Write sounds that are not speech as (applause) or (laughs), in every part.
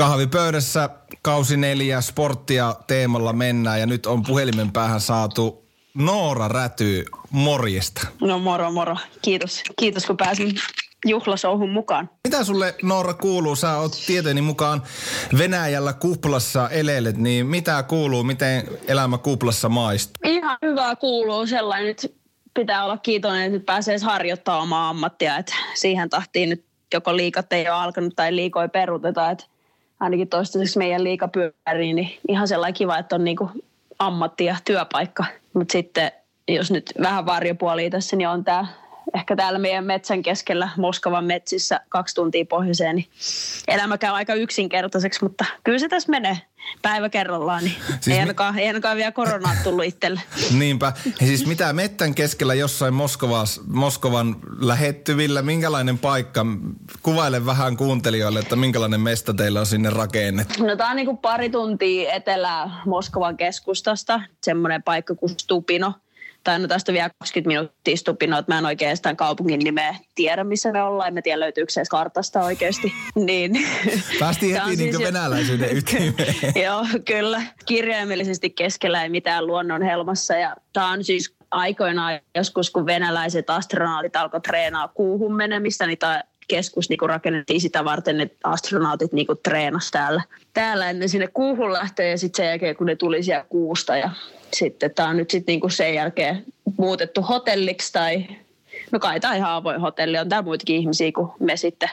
Kahvipöydässä kausi neljä sporttia teemalla mennään ja nyt on puhelimen päähän saatu Noora Räty, morjesta. No moro moro, kiitos. Kiitos kun pääsin juhlasouhun mukaan. Mitä sulle Noora kuuluu? Sä oot tietojeni mukaan Venäjällä kuplassa elelet, niin mitä kuuluu? Miten elämä kuplassa maistuu? Ihan hyvää kuuluu sellainen. Nyt pitää olla kiitollinen, että nyt pääsee harjoittamaan omaa ammattia. Että siihen tahtiin nyt joko liikat ei ole alkanut tai liikoi peruuteta. Että ainakin toistaiseksi meidän liika pyörii, niin ihan sellainen kiva, että on niinku ammatti ja työpaikka. Mutta sitten jos nyt vähän varjopuoli tässä, niin on tämä ehkä täällä meidän metsän keskellä Moskovan metsissä kaksi tuntia pohjoiseen, niin elämä käy aika yksinkertaiseksi, mutta kyllä se tässä menee päivä kerrallaan, niin siis ei, ainakaan, mi- ei ainakaan vielä koronaa tullut itselle. Niinpä. Ja siis mitä mettän keskellä jossain Moskovas, Moskovan lähettyvillä, minkälainen paikka? Kuvaile vähän kuuntelijoille, että minkälainen mesta teillä on sinne rakennettu. No tämä on niin kuin pari tuntia etelä Moskovan keskustasta, semmoinen paikka kuin Stupino – tai no tästä vielä 20 minuuttia stupina, että mä en oikeastaan kaupungin nimeä tiedä, missä me ollaan. En mä tiedä, löytyykö se kartasta oikeasti. (laughs) Niin. Päästiin (laughs) heti niin siis venäläisyyden (laughs) ytimeen. Joo, kyllä. Kirjaimellisesti keskellä ei mitään luonnon helmassa. Ja tämä on siis aikoinaan joskus, kun venäläiset astronautit alkoi treenaa kuuhun menemistä, niin tämä keskus niin rakennettiin sitä varten, että astronautit niin treenasivat täällä, täällä ennen sinne kuuhun lähteä ja sitten sen jälkeen, kun ne tuli siellä kuusta ja sitten tämä on nyt sitten niinku sen jälkeen muutettu hotelliksi tai no kai tämä ihan avoin hotelli, on täällä muitakin ihmisiä kuin me sitten.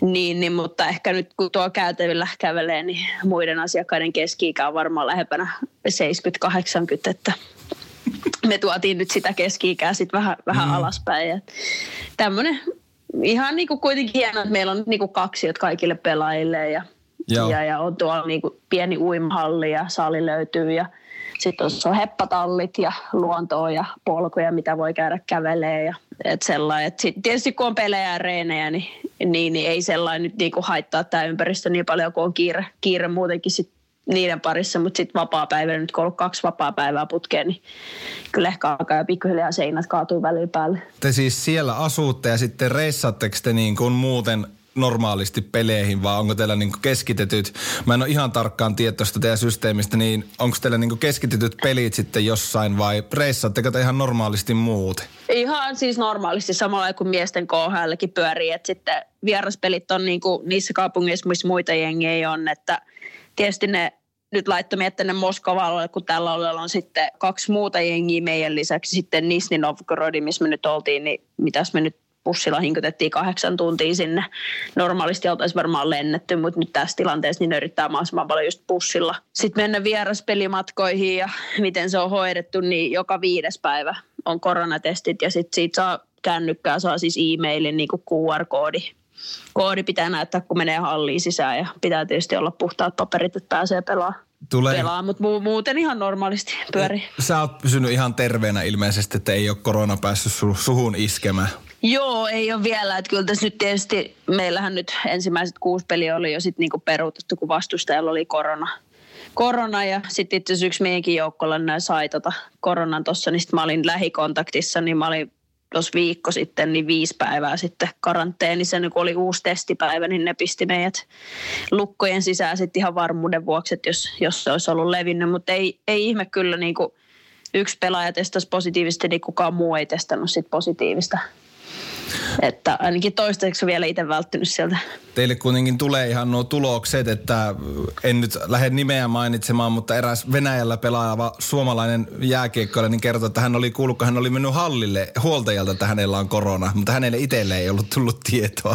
Niin, niin, mutta ehkä nyt kun tuo käytävillä kävelee, niin muiden asiakkaiden keski on varmaan lähempänä 70-80, että me tuotiin nyt sitä keski-ikää sitten vähän, vähän mm. alaspäin. Tämmöinen ihan niin kuin kuitenkin hienoa, että meillä on niin kuin kaksi kaikille pelaajille ja, ja, ja on tuolla niin kuin pieni uimahalli ja sali löytyy ja – sitten on heppatallit ja luontoa ja polkuja, mitä voi käydä kävelee ja et sellainen. Et sit tietysti kun on pelejä ja reenejä, niin, niin, niin ei sellainen nyt niinku haittaa tämä ympäristö niin paljon, kun on kiire, kiire muutenkin sit niiden parissa, mutta sitten vapaa-päivä, nyt kun on ollut kaksi vapaa-päivää putkeen, niin kyllä ehkä alkaa jo pikkuhiljaa seinät kaatuu välillä päälle. Te siis siellä asutte ja sitten reissaatteko te niin kuin muuten normaalisti peleihin, vai onko teillä niin keskitetyt, mä en ole ihan tarkkaan tietoista teidän systeemistä, niin onko teillä niin keskitetyt pelit sitten jossain vai reissaatteko te ihan normaalisti muuten? Ihan siis normaalisti samalla kuin miesten KHLkin pyörii, että sitten vieraspelit on niin kuin niissä kaupungeissa, missä muita jengiä on, että tietysti ne nyt laittoi miettiä Moskovalle, kun tällä alueella on sitten kaksi muuta jengiä meidän lisäksi. Sitten Nisni Novgorodi, missä me nyt oltiin, niin mitäs me nyt bussilla hinkutettiin kahdeksan tuntia sinne. Normaalisti oltaisiin varmaan lennetty, mutta nyt tässä tilanteessa niin yrittää mahdollisimman paljon just bussilla. Sitten mennä vieraspelimatkoihin ja miten se on hoidettu, niin joka viides päivä on koronatestit ja sitten siitä saa kännykkää, saa siis e-mailin niin kuin QR-koodi. Koodi pitää näyttää, kun menee halliin sisään ja pitää tietysti olla puhtaat paperit, että pääsee pelaamaan. Tulee... pelaa, mutta mu- muuten ihan normaalisti pyörii. Sä oot pysynyt ihan terveenä ilmeisesti, että ei ole korona päässyt su- suhun iskemään. Joo, ei ole vielä. Että kyllä tässä nyt tietysti, meillähän nyt ensimmäiset kuusi peliä oli jo sitten niinku peruutettu, kun vastustajalla oli korona. Korona ja sitten itse asiassa yksi meidänkin joukkolla sai tota koronan tuossa, niin sitten mä olin lähikontaktissa, niin mä olin tuossa viikko sitten, niin viisi päivää sitten karanteenissa, niin kun oli uusi testipäivä, niin ne pisti meidät lukkojen sisään sitten ihan varmuuden vuoksi, että jos, jos se olisi ollut levinnyt, mutta ei, ei ihme kyllä niin kuin yksi pelaaja testasi positiivisesti, niin kukaan muu ei testannut sit positiivista. Että ainakin toistaiseksi vielä itse välttynyt sieltä. Teille kuitenkin tulee ihan nuo tulokset, että en nyt lähde nimeä mainitsemaan, mutta eräs Venäjällä pelaava suomalainen jääkiekkoilija niin kertoi, että hän oli kuullut, kun hän oli mennyt hallille huoltajalta, että hänellä on korona, mutta hänelle itselle ei ollut tullut tietoa.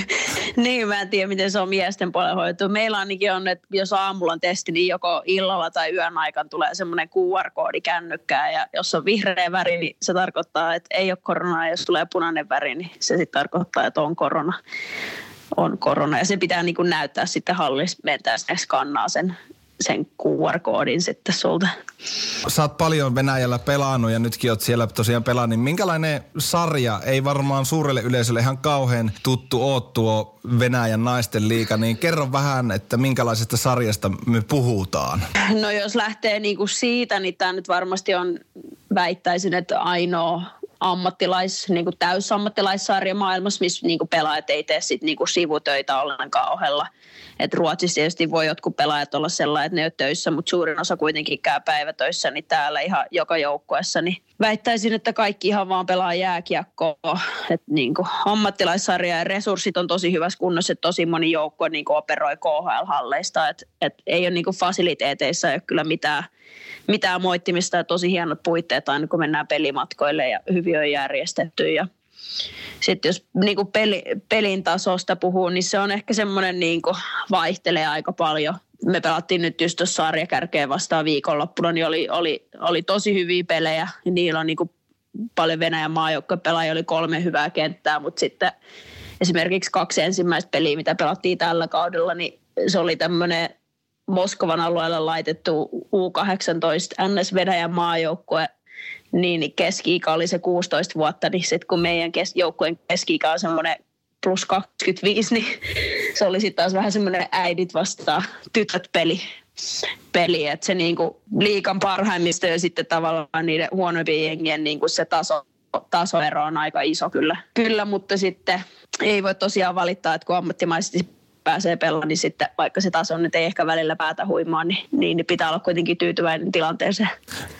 (laughs) niin, mä en tiedä, miten se on miesten puolella hoidettu. Meillä ainakin on, että jos aamulla on testi, niin joko illalla tai yön aikana tulee semmoinen QR-koodi kännykkään ja jos on vihreä väri, niin se tarkoittaa, että ei ole koronaa, jos tulee punainen väri, niin se sitten tarkoittaa, että on korona. On korona ja se pitää niin kuin näyttää sitten hallissa, mentää sinne skannaa sen sen QR-koodin sitten sulta. Sä oot paljon Venäjällä pelannut ja nytkin oot siellä tosiaan pelannut. Niin minkälainen sarja, ei varmaan suurelle yleisölle ihan kauhean tuttu oot tuo Venäjän naisten liiga, niin kerro vähän, että minkälaisesta sarjasta me puhutaan. No jos lähtee niinku siitä, niin tämä nyt varmasti on, väittäisin, että ainoa ammattilais, niin kuin täysammattilaissarja maailmassa, missä niin kuin pelaajat ei tee sit niin kuin sivutöitä ollenkaan ohella. Et Ruotsissa tietysti voi jotkut pelaajat olla sellainen, että ne on töissä, mutta suurin osa kuitenkin käy päivätöissä, niin täällä ihan joka joukkueessa. Niin väittäisin, että kaikki ihan vaan pelaa jääkiekkoa. Et niin kuin ammattilaissarja ja resurssit on tosi hyvässä kunnossa, että tosi moni joukkue niin kuin operoi KHL-halleista. Et, et ei ole niin kuin fasiliteeteissa ei ole kyllä mitään mitään moittimista ja tosi hienot puitteet aina kun mennään pelimatkoille ja hyvin on järjestetty. Ja sitten jos niin kuin peli, pelin tasosta puhuu, niin se on ehkä semmoinen niin kuin vaihtelee aika paljon. Me pelattiin nyt just tuossa sarjakärkeen vastaan viikonloppuna, niin oli, oli, oli tosi hyviä pelejä. Ja niillä on niin kuin paljon Venäjän pelaajia, oli kolme hyvää kenttää, mutta sitten esimerkiksi kaksi ensimmäistä peliä, mitä pelattiin tällä kaudella, niin se oli tämmöinen Moskovan alueella laitettu U18 NS Venäjän maajoukkue, niin keski-ikä oli se 16 vuotta, niin sitten kun meidän kes- joukkueen keski-ikä on semmoinen plus 25, niin se oli sitten taas vähän semmoinen äidit vastaan tytöt peli. peli. Että se niinku liikan parhaimmista ja sitten tavallaan niiden huonoimpien jengien niinku se taso, tasoero on aika iso kyllä. Kyllä, mutta sitten ei voi tosiaan valittaa, että kun ammattimaisesti pääsee pelaamaan, niin sitten vaikka se taso nyt ei ehkä välillä päätä huimaan, niin, niin, niin pitää olla kuitenkin tyytyväinen tilanteeseen.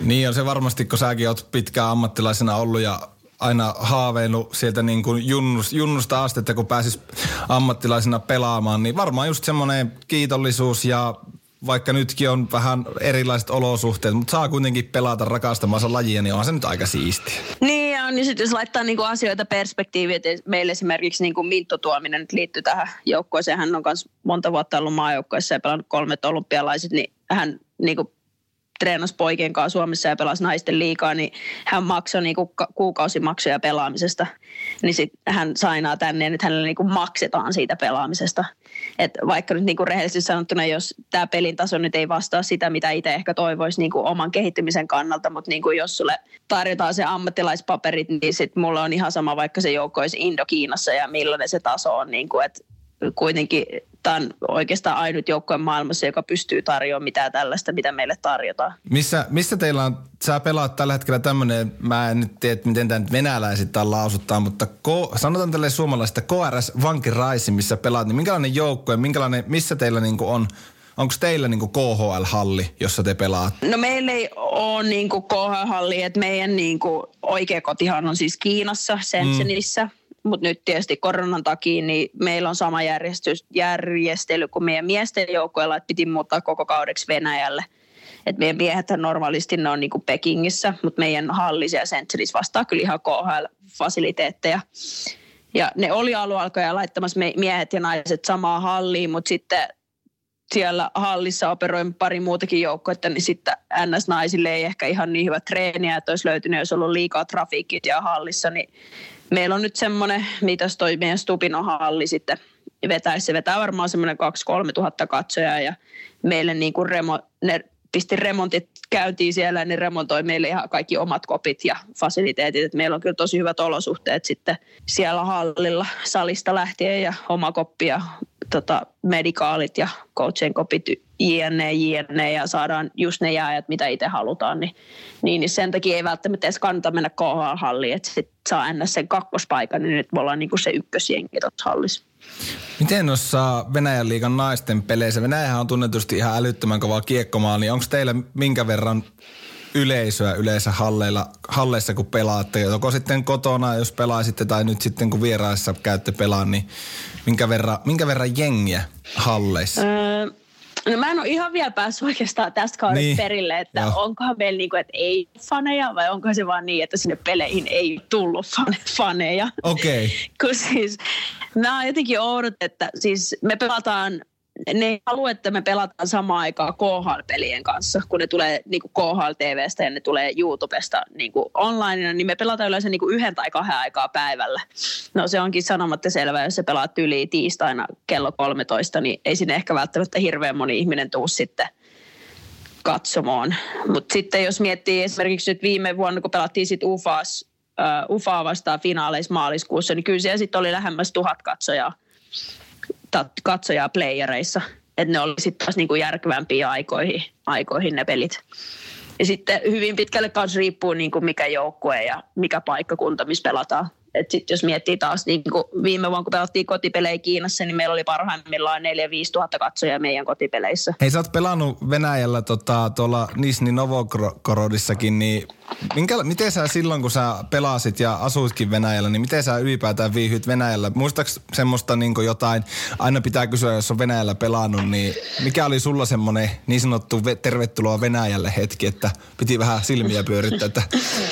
Niin on se varmasti, kun säkin olet pitkään ammattilaisena ollut ja aina haaveilu sieltä niin kuin junnus, junnusta asti, että kun pääsis ammattilaisena pelaamaan, niin varmaan just semmoinen kiitollisuus ja vaikka nytkin on vähän erilaiset olosuhteet, mutta saa kuitenkin pelata rakastamansa lajia, niin on se nyt aika siistiä. Niin on, niin sitten jos laittaa niinku asioita perspektiiviin, että meillä esimerkiksi niinku Minttu Tuominen nyt liittyy tähän joukkoeseen, hän on myös monta vuotta ollut maajoukkoissa ja pelannut kolmet olympialaiset, niin hän niinku treenasi poikien kanssa Suomessa ja pelasi naisten liikaa, niin hän maksoi niinku kuukausimaksuja pelaamisesta. Niin sitten hän sainaa tänne ja nyt hänelle niinku maksetaan siitä pelaamisesta. Et vaikka nyt niinku rehellisesti sanottuna, jos tämä pelin taso nyt ei vastaa sitä, mitä itse ehkä toivoisi niinku oman kehittymisen kannalta, mutta niinku jos sulle tarjotaan se ammattilaispaperit, niin sitten mulla on ihan sama, vaikka se joukko olisi Indo-Kiinassa ja millainen se taso on. Niinku, että kuitenkin tämä on oikeastaan ainut joukkue maailmassa, joka pystyy tarjoamaan mitään tällaista, mitä meille tarjotaan. Missä, missä teillä on, sä pelaat tällä hetkellä tämmöinen, mä en nyt tiedä, miten tämä nyt venäläisittain lausuttaa, mutta ko, sanotaan tälle suomalaisesta KRS Vankiraisi, missä pelaat, niin minkälainen joukkue, minkälainen, missä teillä niinku on Onko teillä niinku KHL-halli, jossa te pelaatte? No meillä ei ole niinku KHL-halli, että meidän niinku oikea kotihan on siis Kiinassa, Shenzhenissä. Mm mutta nyt tietysti koronan takia niin meillä on sama järjestys, järjestely kuin meidän miesten joukkoilla, että piti muuttaa koko kaudeksi Venäjälle. Et meidän miehet normaalisti ne on niin kuin Pekingissä, mutta meidän hallissa ja vastaa kyllä ihan KHL-fasiliteetteja. Ja ne oli aluealkoja laittamassa miehet ja naiset samaan halliin, mutta sitten siellä hallissa operoin pari muutakin joukkoita, niin sitten NS-naisille ei ehkä ihan niin hyvä treeniä, että olisi löytynyt, jos ollut liikaa trafiikit ja hallissa, niin meillä on nyt semmoinen, mitä toi meidän Stupino halli sitten vetäisi. Se vetää varmaan semmoinen 2-3 tuhatta katsojaa ja meille niin kuin remo, ne pisti remontit käyntiin siellä ne remontoi meille ihan kaikki omat kopit ja fasiliteetit. Et meillä on kyllä tosi hyvät olosuhteet sitten siellä hallilla salista lähtien ja oma koppi ja tota, medikaalit ja coachien kopit jne, jne, ja saadaan just ne jääjät, mitä itse halutaan, niin, niin, niin sen takia ei välttämättä edes kannata mennä KHL-halliin, että sit saa ennä sen kakkospaikan, niin nyt me ollaan niin kuin se ykkösjenki tuossa hallissa. Miten noissa Venäjän liigan naisten peleissä, Venäjähän on tunnetusti ihan älyttömän kovaa kiekkomaa, niin onko teillä minkä verran yleisöä yleensä halleilla, halleissa, kun pelaatte? Joko sitten kotona, jos pelaisitte, tai nyt sitten kun vieraissa käytte pelaa, niin minkä verran, minkä verran jengiä halleissa? Öö, No mä en ole ihan vielä päässyt oikeastaan tästä kaudesta niin. perille, että Joo. onkohan meillä niin kuin, että ei faneja vai onko se vaan niin, että sinne peleihin ei tullut faneja. Okei. Okay. (laughs) Kun siis mä oon jotenkin oudot, että siis me pelataan ne haluaa, että me pelataan samaan aikaan KHL-pelien kanssa, kun ne tulee niin kuin KHL-TVstä ja ne tulee YouTubesta niin kuin online, niin me pelataan yleensä niin kuin yhden tai kahden aikaa päivällä. No se onkin sanomatta selvää, jos se pelaat yli tiistaina kello 13, niin ei sinne ehkä välttämättä hirveän moni ihminen tuu sitten katsomaan. Mutta sitten jos miettii esimerkiksi nyt viime vuonna, kun pelattiin sitten UFAs, uh, UFA vastaan finaaleissa maaliskuussa, niin kyllä siellä sitten oli lähemmäs tuhat katsojaa katsojaa playereissa. Että ne oli sitten taas niinku järkevämpiä aikoihin, aikoihin ne pelit. Ja sitten hyvin pitkälle kanssa riippuu niin kuin mikä joukkue ja mikä paikkakunta, missä pelataan. Et sit jos miettii taas niin kuin viime vuonna, kun pelattiin kotipelejä Kiinassa, niin meillä oli parhaimmillaan 4-5 tuhatta meidän kotipeleissä. Hei, sä oot pelannut Venäjällä tota, tuolla Nisni Novogorodissakin, niin minkä, miten sä silloin, kun sä pelasit ja asuitkin Venäjällä, niin miten sä ylipäätään viihyt Venäjällä? Muistaaks semmoista niin jotain, aina pitää kysyä, jos on Venäjällä pelannut, niin mikä oli sulla semmoinen niin sanottu tervetuloa Venäjälle hetki, että piti vähän silmiä pyörittää, että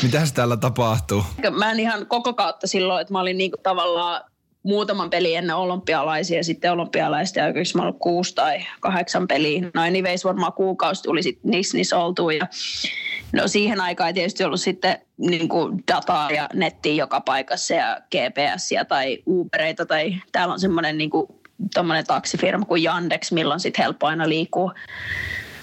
mitä täällä tapahtuu? Mä en ihan koko kautta silloin, että mä olin niin tavallaan muutaman peli ennen olympialaisia sitten olympialaista ja oikeasti mä ollut kuusi tai kahdeksan peliä. No anyways, varmaan kuukausi tuli sitten niissä oltua ja no siihen aikaan ei tietysti ollut sitten niin kuin dataa ja nettiä joka paikassa ja GPS tai Ubereita tai täällä on semmoinen niin kuin, taksifirma kuin Yandex, milloin sitten helppo aina liikkuu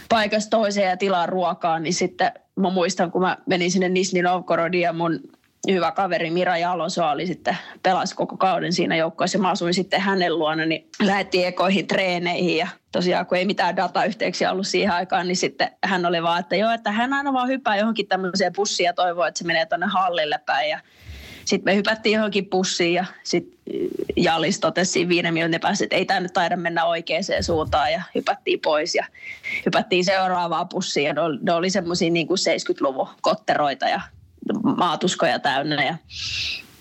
paikasta toiseen ja tilaa ruokaa, niin sitten mä muistan, kun mä menin sinne Nisni Novgorodin ja mun hyvä kaveri Mira Jaloso oli sitten pelasi koko kauden siinä joukkoissa. Mä asuin sitten hänen luona, niin lähdettiin ekoihin treeneihin. Ja tosiaan kun ei mitään datayhteyksiä ollut siihen aikaan, niin sitten hän oli vaan, että joo, että hän aina vaan hyppää johonkin tämmöiseen bussiin ja toivoo, että se menee tuonne hallille päin. Ja sitten me hypättiin johonkin bussiin ja sitten Jalis totesi siinä viiden minuutin päästä, että ei tämä nyt taida mennä oikeaan suuntaan ja hypättiin pois. Ja hypättiin seuraavaan bussiin ja ne oli, semmoisia niin kuin 70-luvun kotteroita ja maatuskoja täynnä ja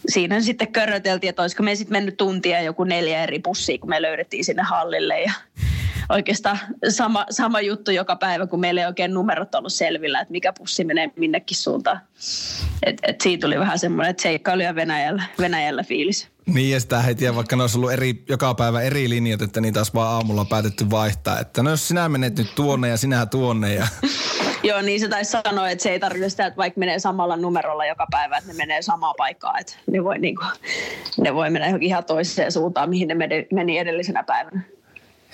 siinä sitten körröteltiin, että olisiko me sitten mennyt tuntia joku neljä eri bussia, kun me löydettiin sinne hallille ja oikeastaan sama, sama juttu joka päivä, kun meillä ei oikein numerot ollut selvillä, että mikä bussi menee minnekin suuntaan. Et, et siitä tuli vähän semmoinen, että seikkailu ja Venäjällä, Venäjällä fiilis. Niin ja sitä heti, vaikka ne olisi ollut eri, joka päivä eri linjat, että niitä olisi vaan aamulla päätetty vaihtaa. Että no jos sinä menet nyt tuonne ja sinä tuonne ja Joo, niin se taisi sanoa, että se ei tarvitse sitä, että vaikka menee samalla numerolla joka päivä, että ne menee samaan paikkaan. Että ne voi, niin kuin, ne voi mennä johonkin ihan toiseen suuntaan, mihin ne meni edellisenä päivänä.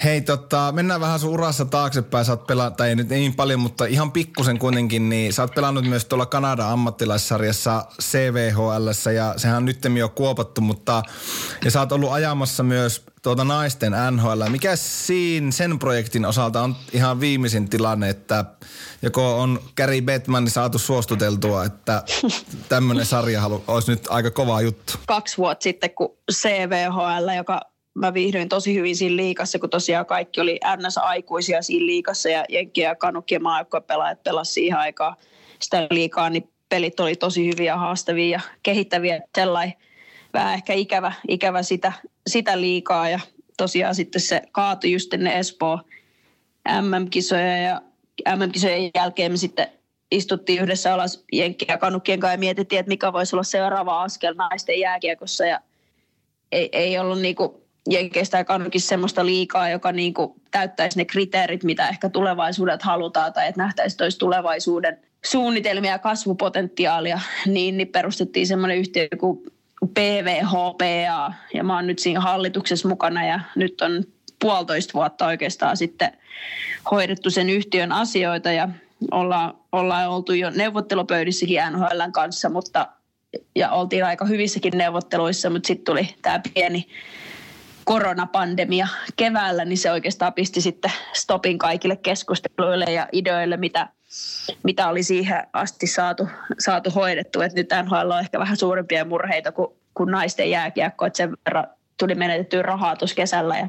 Hei, tota, mennään vähän sun urassa taaksepäin. Sä oot tai ei nyt niin paljon, mutta ihan pikkusen kuitenkin, niin sä oot pelannut myös tuolla Kanadan ammattilaissarjassa CVHL, ja sehän on nyt jo kuopattu, mutta ja sä oot ollut ajamassa myös tuota naisten NHL. Mikä siinä sen projektin osalta on ihan viimeisin tilanne, että joko on Gary Bettman saatu suostuteltua, että tämmöinen sarja olisi nyt aika kova juttu? Kaksi vuotta sitten, kun CVHL, joka mä viihdyin tosi hyvin siinä liikassa, kun tosiaan kaikki oli NS-aikuisia siinä liikassa ja Jenkkiä ja Kanukkien pelaajat pelasivat siihen aikaan sitä liikaa, niin pelit oli tosi hyviä ja haastavia ja kehittäviä. Sellainen vähän ehkä ikävä, ikävä sitä, sitä liikaa. Ja tosiaan sitten se kaatui just ennen Espoo MM-kisoja ja MM-kisojen jälkeen me sitten istuttiin yhdessä alas Jenkkiä Kanukkien kanssa ja mietittiin, että mikä voisi olla seuraava askel naisten jääkiekossa. Ja ei, ei ollut niinku Jenkeistä ja semmoista liikaa, joka niin kuin täyttäisi ne kriteerit, mitä ehkä tulevaisuudet halutaan tai että nähtäisi toisi tulevaisuuden suunnitelmia ja kasvupotentiaalia, niin, niin perustettiin semmoinen yhtiö kuin PVHPA ja mä oon nyt siinä hallituksessa mukana ja nyt on puolitoista vuotta oikeastaan sitten hoidettu sen yhtiön asioita ja ollaan, ollaan oltu jo neuvottelupöydissäkin NHLn kanssa, mutta ja oltiin aika hyvissäkin neuvotteluissa, mutta sitten tuli tämä pieni koronapandemia keväällä, niin se oikeastaan pisti sitten stopin kaikille keskusteluille ja ideoille, mitä, mitä oli siihen asti saatu, saatu hoidettu. Et nyt NHL on ehkä vähän suurempia murheita kuin, kuin naisten jääkiekko, että sen verran tuli menetettyä rahaa tuossa kesällä ja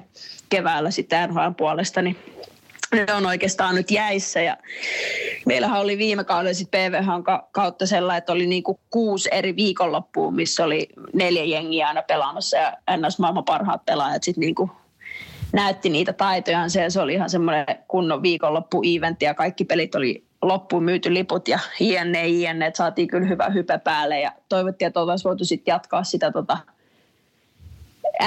keväällä sitten NHL puolesta, niin ne on oikeastaan nyt jäissä ja meillähän oli viime kaudella sitten PVH kautta sellainen, että oli niinku kuusi eri viikonloppua, missä oli neljä jengiä aina pelaamassa ja ns. maailman parhaat pelaajat sitten niinku näytti niitä taitojaan. Se, se oli ihan semmoinen kunnon viikonloppu-eventti ja kaikki pelit oli loppuun myyty liput ja jne, jne, että saatiin kyllä hyvä hype päälle ja toivottiin, että oltaisiin voitu sitten jatkaa sitä tota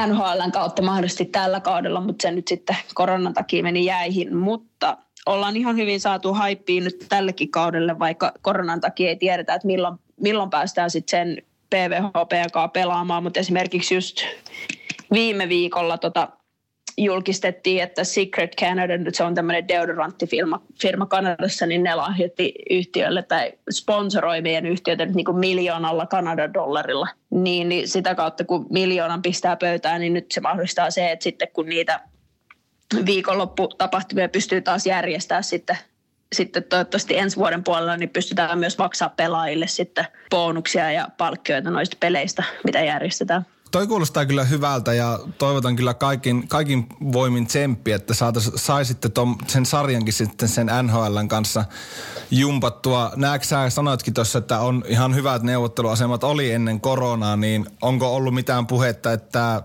NHLn kautta mahdollisesti tällä kaudella, mutta se nyt sitten koronan takia meni jäihin. Mutta ollaan ihan hyvin saatu haippiin nyt tällekin kaudelle, vaikka koronan takia ei tiedetä, että milloin, milloin päästään sitten sen PVHP pelaamaan, mutta esimerkiksi just viime viikolla tota, julkistettiin, että Secret Canada, nyt se on tämmöinen deodoranttifirma firma Kanadassa, niin ne lahjoitti yhtiölle tai sponsoroi meidän yhtiötä nyt niin kuin miljoonalla Kanadan dollarilla. Niin, niin sitä kautta, kun miljoonan pistää pöytään, niin nyt se mahdollistaa se, että sitten kun niitä viikonlopputapahtumia pystyy taas järjestämään sitten sitten toivottavasti ensi vuoden puolella niin pystytään myös maksaa pelaajille sitten bonuksia ja palkkioita noista peleistä, mitä järjestetään. Toi kuulostaa kyllä hyvältä ja toivotan kyllä kaikin, kaikin voimin tsemppiä, että saatais, saisitte ton, sen sarjankin sitten sen NHLn kanssa jumpattua. Näetkö sä sanoitkin tuossa, että on ihan hyvät neuvotteluasemat oli ennen koronaa, niin onko ollut mitään puhetta, että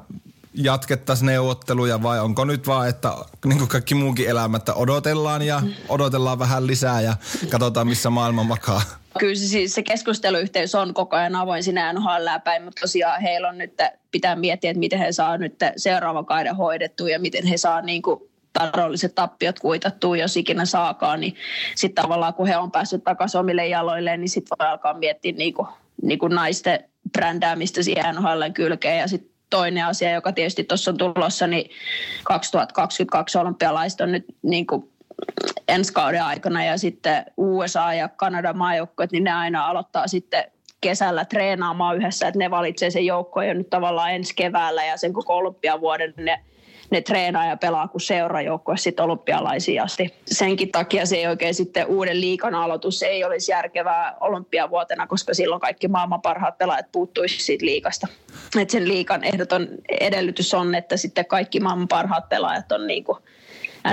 jatkettaisiin neuvotteluja vai onko nyt vaan, että niin kuin kaikki muukin elämä, että odotellaan ja odotellaan vähän lisää ja katsotaan missä maailma makaa? Kyllä se, siis se keskusteluyhteys on koko ajan avoin sinä NHL päin, mutta tosiaan heillä on nyt, pitää miettiä, että miten he saa nyt seuraavan kaiden hoidettua ja miten he saa niin kuin taloudelliset tappiot kuitattua, jos ikinä saakaan, niin sitten tavallaan kun he on päässyt takaisin omille jaloilleen, niin sitten voi alkaa miettiä niin kuin, niin kuin naisten brändäämistä siihen NHL kylkeen. Ja sitten toinen asia, joka tietysti tuossa on tulossa, niin 2022 olympialaiset on nyt niin kuin ensi kauden aikana ja sitten USA ja Kanadan maajoukkueet, niin ne aina aloittaa sitten kesällä treenaamaan yhdessä, että ne valitsee sen joukkoon jo nyt tavallaan ensi keväällä ja sen koko olympiavuoden ne ne treenaa ja pelaa kuin seurajoukkue sitten olympialaisiin asti. Senkin takia se ei oikein sitten uuden liikan aloitus ei olisi järkevää olympiavuotena, koska silloin kaikki maailman parhaat pelaajat puuttuisi siitä liikasta. Et sen liikan ehdoton edellytys on, että sitten kaikki maailman parhaat pelaajat on niin kuin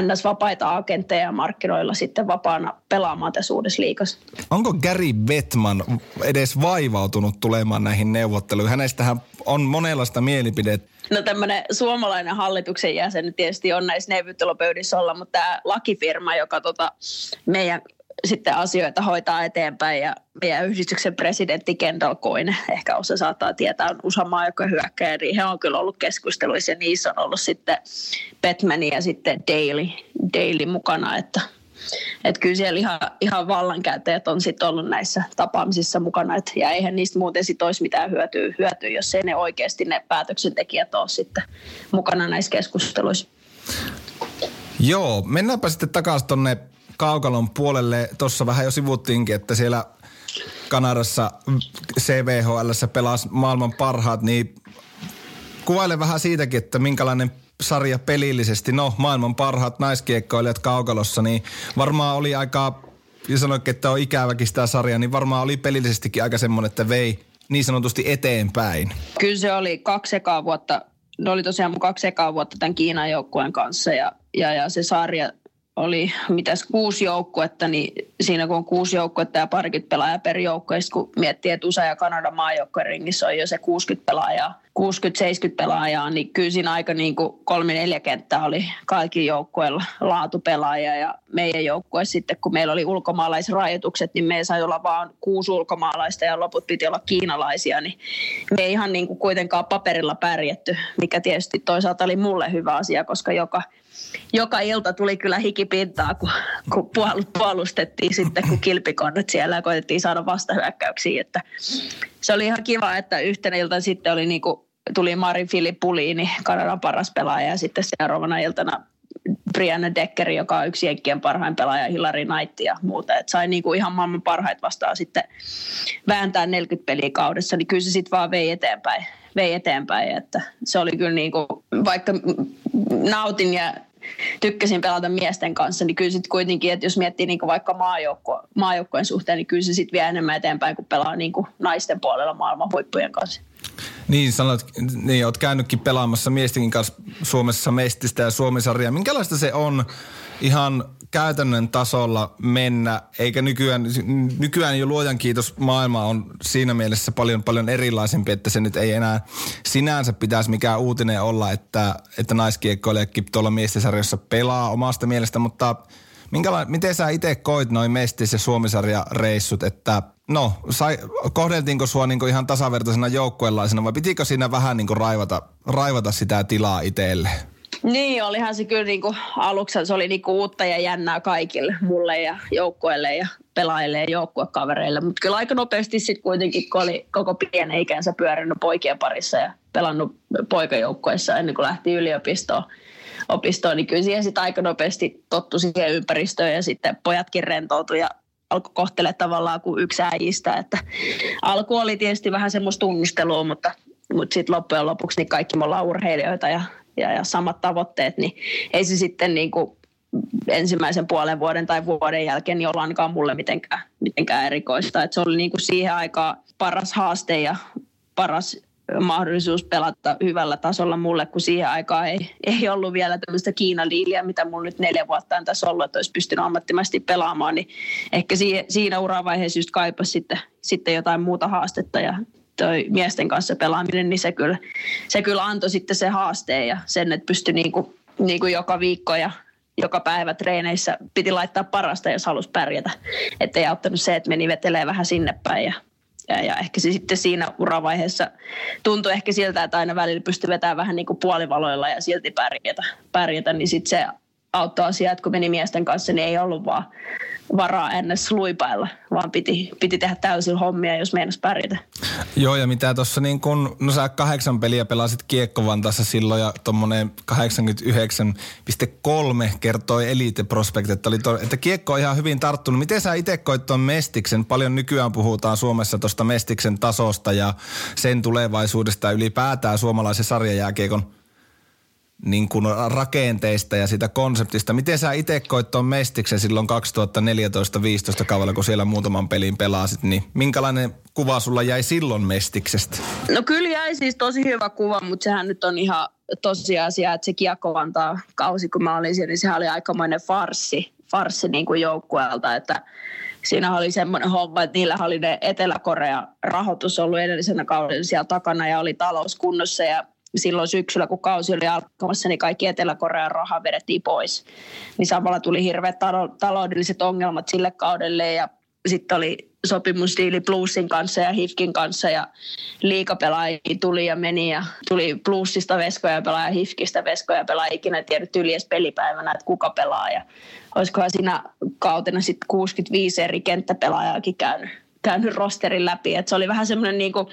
NS-vapaita agentteja markkinoilla sitten vapaana pelaamaan tässä uudessa liikassa. Onko Gary Bettman edes vaivautunut tulemaan näihin neuvotteluihin? Hänestähän on monenlaista mielipidettä. No tämmöinen suomalainen hallituksen jäsen tietysti on näissä neuvottelupöydissä olla, mutta tämä lakifirma, joka tota meidän sitten asioita hoitaa eteenpäin ja meidän yhdistyksen presidentti Kendall Coyne, ehkä osa saattaa tietää, on USA joka hyökkäjä, niin he on kyllä ollut keskusteluissa ja niissä on ollut sitten Batman ja sitten Daily, Daily mukana, että että kyllä siellä ihan, ihan vallankäyttäjät on sitten ollut näissä tapaamisissa mukana. Et, ja eihän niistä muuten sit olisi mitään hyötyä, hyötyä, jos ei ne oikeasti ne päätöksentekijät ole sitten mukana näissä keskusteluissa. Joo, mennäänpä sitten takaisin tuonne kaukalon puolelle. Tuossa vähän jo sivuttiinkin, että siellä Kanadassa CVHL pelasi maailman parhaat, niin kuvaile vähän siitäkin, että minkälainen sarja pelillisesti, no maailman parhaat naiskiekkoilijat kaukalossa, niin varmaan oli aika, ja sanoikin, että on ikäväkin sitä sarjaa, niin varmaan oli pelillisestikin aika semmoinen, että vei niin sanotusti eteenpäin. Kyllä se oli kaksi ekaa vuotta, ne oli tosiaan mun kaksi ekaa vuotta tämän Kiinan joukkueen kanssa ja, ja, ja se sarja oli mitäs kuusi joukkuetta, niin siinä kun on kuusi joukkuetta ja parikymmentä pelaajaa per joukko, kun miettii, että USA ja Kanadan maajoukkojen ringissä on jo se 60 pelaajaa, 60-70 pelaajaa, niin kyllä siinä aika niin kuin kolme neljä kenttää oli kaikki joukkueilla laatupelaajia ja meidän joukkue sitten, kun meillä oli ulkomaalaisrajoitukset, niin me ei sai olla vaan kuusi ulkomaalaista ja loput piti olla kiinalaisia, niin me ei ihan niin kuin kuitenkaan paperilla pärjätty, mikä tietysti toisaalta oli mulle hyvä asia, koska joka joka ilta tuli kyllä hikipintaa, kun, kun puolustettiin sitten, kun kilpikonnet siellä koitettiin saada vastahyökkäyksiä. Että se oli ihan kiva, että yhtenä iltana sitten oli niin kuin, tuli Marin Filippuliini, Kanadan paras pelaaja, ja sitten seuraavana iltana Brianna Deckeri, joka on yksi Jenkkien parhain pelaaja, Hillary Knight ja muuta. Et sai niinku ihan maailman parhaita vastaan sitten vääntää 40 peliä kaudessa, niin kyllä se sitten vaan vei eteenpäin. Vei eteenpäin, että se oli kyllä niinku, vaikka nautin ja tykkäsin pelata miesten kanssa, niin kyllä sitten kuitenkin, että jos miettii niin vaikka maajoukko, maajoukkojen suhteen, niin kyllä se sitten vie enemmän eteenpäin, kun pelaa niin naisten puolella maailman huippujen kanssa. Niin, sanot, niin oot käynytkin pelaamassa miestenkin kanssa Suomessa Mestistä ja Suomisarjaa. Minkälaista se on ihan käytännön tasolla mennä, eikä nykyään, nykyään jo luojan kiitos maailma on siinä mielessä paljon paljon erilaisempi, että se nyt ei enää sinänsä pitäisi mikään uutinen olla, että, että naiskiekkoilijakin tuolla miestesarjassa pelaa omasta mielestä, mutta minkäla- miten sä itse koit noin mestis- ja suomisarja-reissut, että no, sai, kohdeltiinko sua niinku ihan tasavertaisena joukkueenlaisena vai pitikö siinä vähän niinku raivata, raivata sitä tilaa itselle? Niin, olihan se kyllä niinku, aluksi se oli niinku uutta ja jännää kaikille, mulle ja joukkueelle ja pelaajille ja joukkuekavereille. Mutta kyllä aika nopeasti sitten kuitenkin, kun oli koko pienen ikänsä pyörinyt poikien parissa ja pelannut poikajoukkueessa ennen kuin lähti yliopistoon, opistoon, niin kyllä siihen sitten aika nopeasti tottu siihen ympäristöön ja sitten pojatkin rentoutui ja alkoi kohtelemaan tavallaan kuin yksi äijistä. Että alku oli tietysti vähän semmoista tunnustelua, mutta, mutta sitten loppujen lopuksi niin kaikki me ollaan urheilijoita ja ja, ja samat tavoitteet, niin ei se sitten niin kuin ensimmäisen puolen vuoden tai vuoden jälkeen niin olla ainakaan mulle mitenkään, mitenkään erikoista. Et se oli niin kuin siihen aikaan paras haaste ja paras mahdollisuus pelata hyvällä tasolla mulle, kun siihen aikaan ei, ei ollut vielä tämmöistä Kiina-liiliä, mitä mulla nyt neljä vuotta on tässä ollut, että olisi pystynyt ammattimaisesti pelaamaan, niin ehkä siinä, siinä uravaiheessa just kaipasi sitten, sitten jotain muuta haastetta ja toi miesten kanssa pelaaminen, niin se kyllä, se kyllä antoi sitten se haasteen ja sen, että pystyi niinku, niinku joka viikko ja joka päivä treeneissä piti laittaa parasta, jos halusi pärjätä. Että ei auttanut se, että meni vetelee vähän sinne päin ja ja, ja ehkä se sitten siinä uravaiheessa tuntui ehkä siltä, että aina välillä pystyi vetämään vähän niin kuin puolivaloilla ja silti pärjätä, pärjätä niin sitten se auttoi asiaa, että kun meni miesten kanssa, niin ei ollut vaan varaa ennäs luipailla, vaan piti, piti tehdä täysin hommia, jos meinas pärjätä. Joo, ja mitä tuossa niin kun, no sä kahdeksan peliä pelasit Kiekkovantassa silloin ja tuommoinen 89,3 kertoi Elite Prospect, että, oli to, että Kiekko on ihan hyvin tarttunut. Miten sä itse koit tuon Mestiksen? Paljon nykyään puhutaan Suomessa tuosta Mestiksen tasosta ja sen tulevaisuudesta ylipäätään suomalaisen sarjajääkiekon niin kuin rakenteista ja sitä konseptista. Miten sä itse koit tuon Mestiksen silloin 2014-2015 kaudella, kun siellä muutaman pelin pelasit, niin minkälainen kuva sulla jäi silloin Mestiksestä? No kyllä jäi siis tosi hyvä kuva, mutta sehän nyt on ihan tosiasia, että se Kiekko-Vantaa kausi, kun mä olin siellä, niin sehän oli aikamoinen farsi, farsi niin kuin joukkueelta, että siinä oli semmoinen homma, että niillä oli ne Etelä-Korea rahoitus ollut edellisenä kaudella siellä takana ja oli talouskunnossa ja silloin syksyllä, kun kausi oli alkamassa, niin kaikki Etelä-Korean raha vedettiin pois. Niin samalla tuli hirveät taloudelliset ongelmat sille kaudelle ja sitten oli sopimusdiili Bluesin kanssa ja Hifkin kanssa ja liikapelaajia tuli ja meni ja tuli Bluesista veskoja pelaa ja Hifkistä veskoja pelaa ikinä tiedetty yli edes pelipäivänä, että kuka pelaa ja olisikohan siinä kautena sitten 65 eri kenttäpelaajaakin käynyt käynyt rosterin läpi. Et se oli vähän semmoinen niinku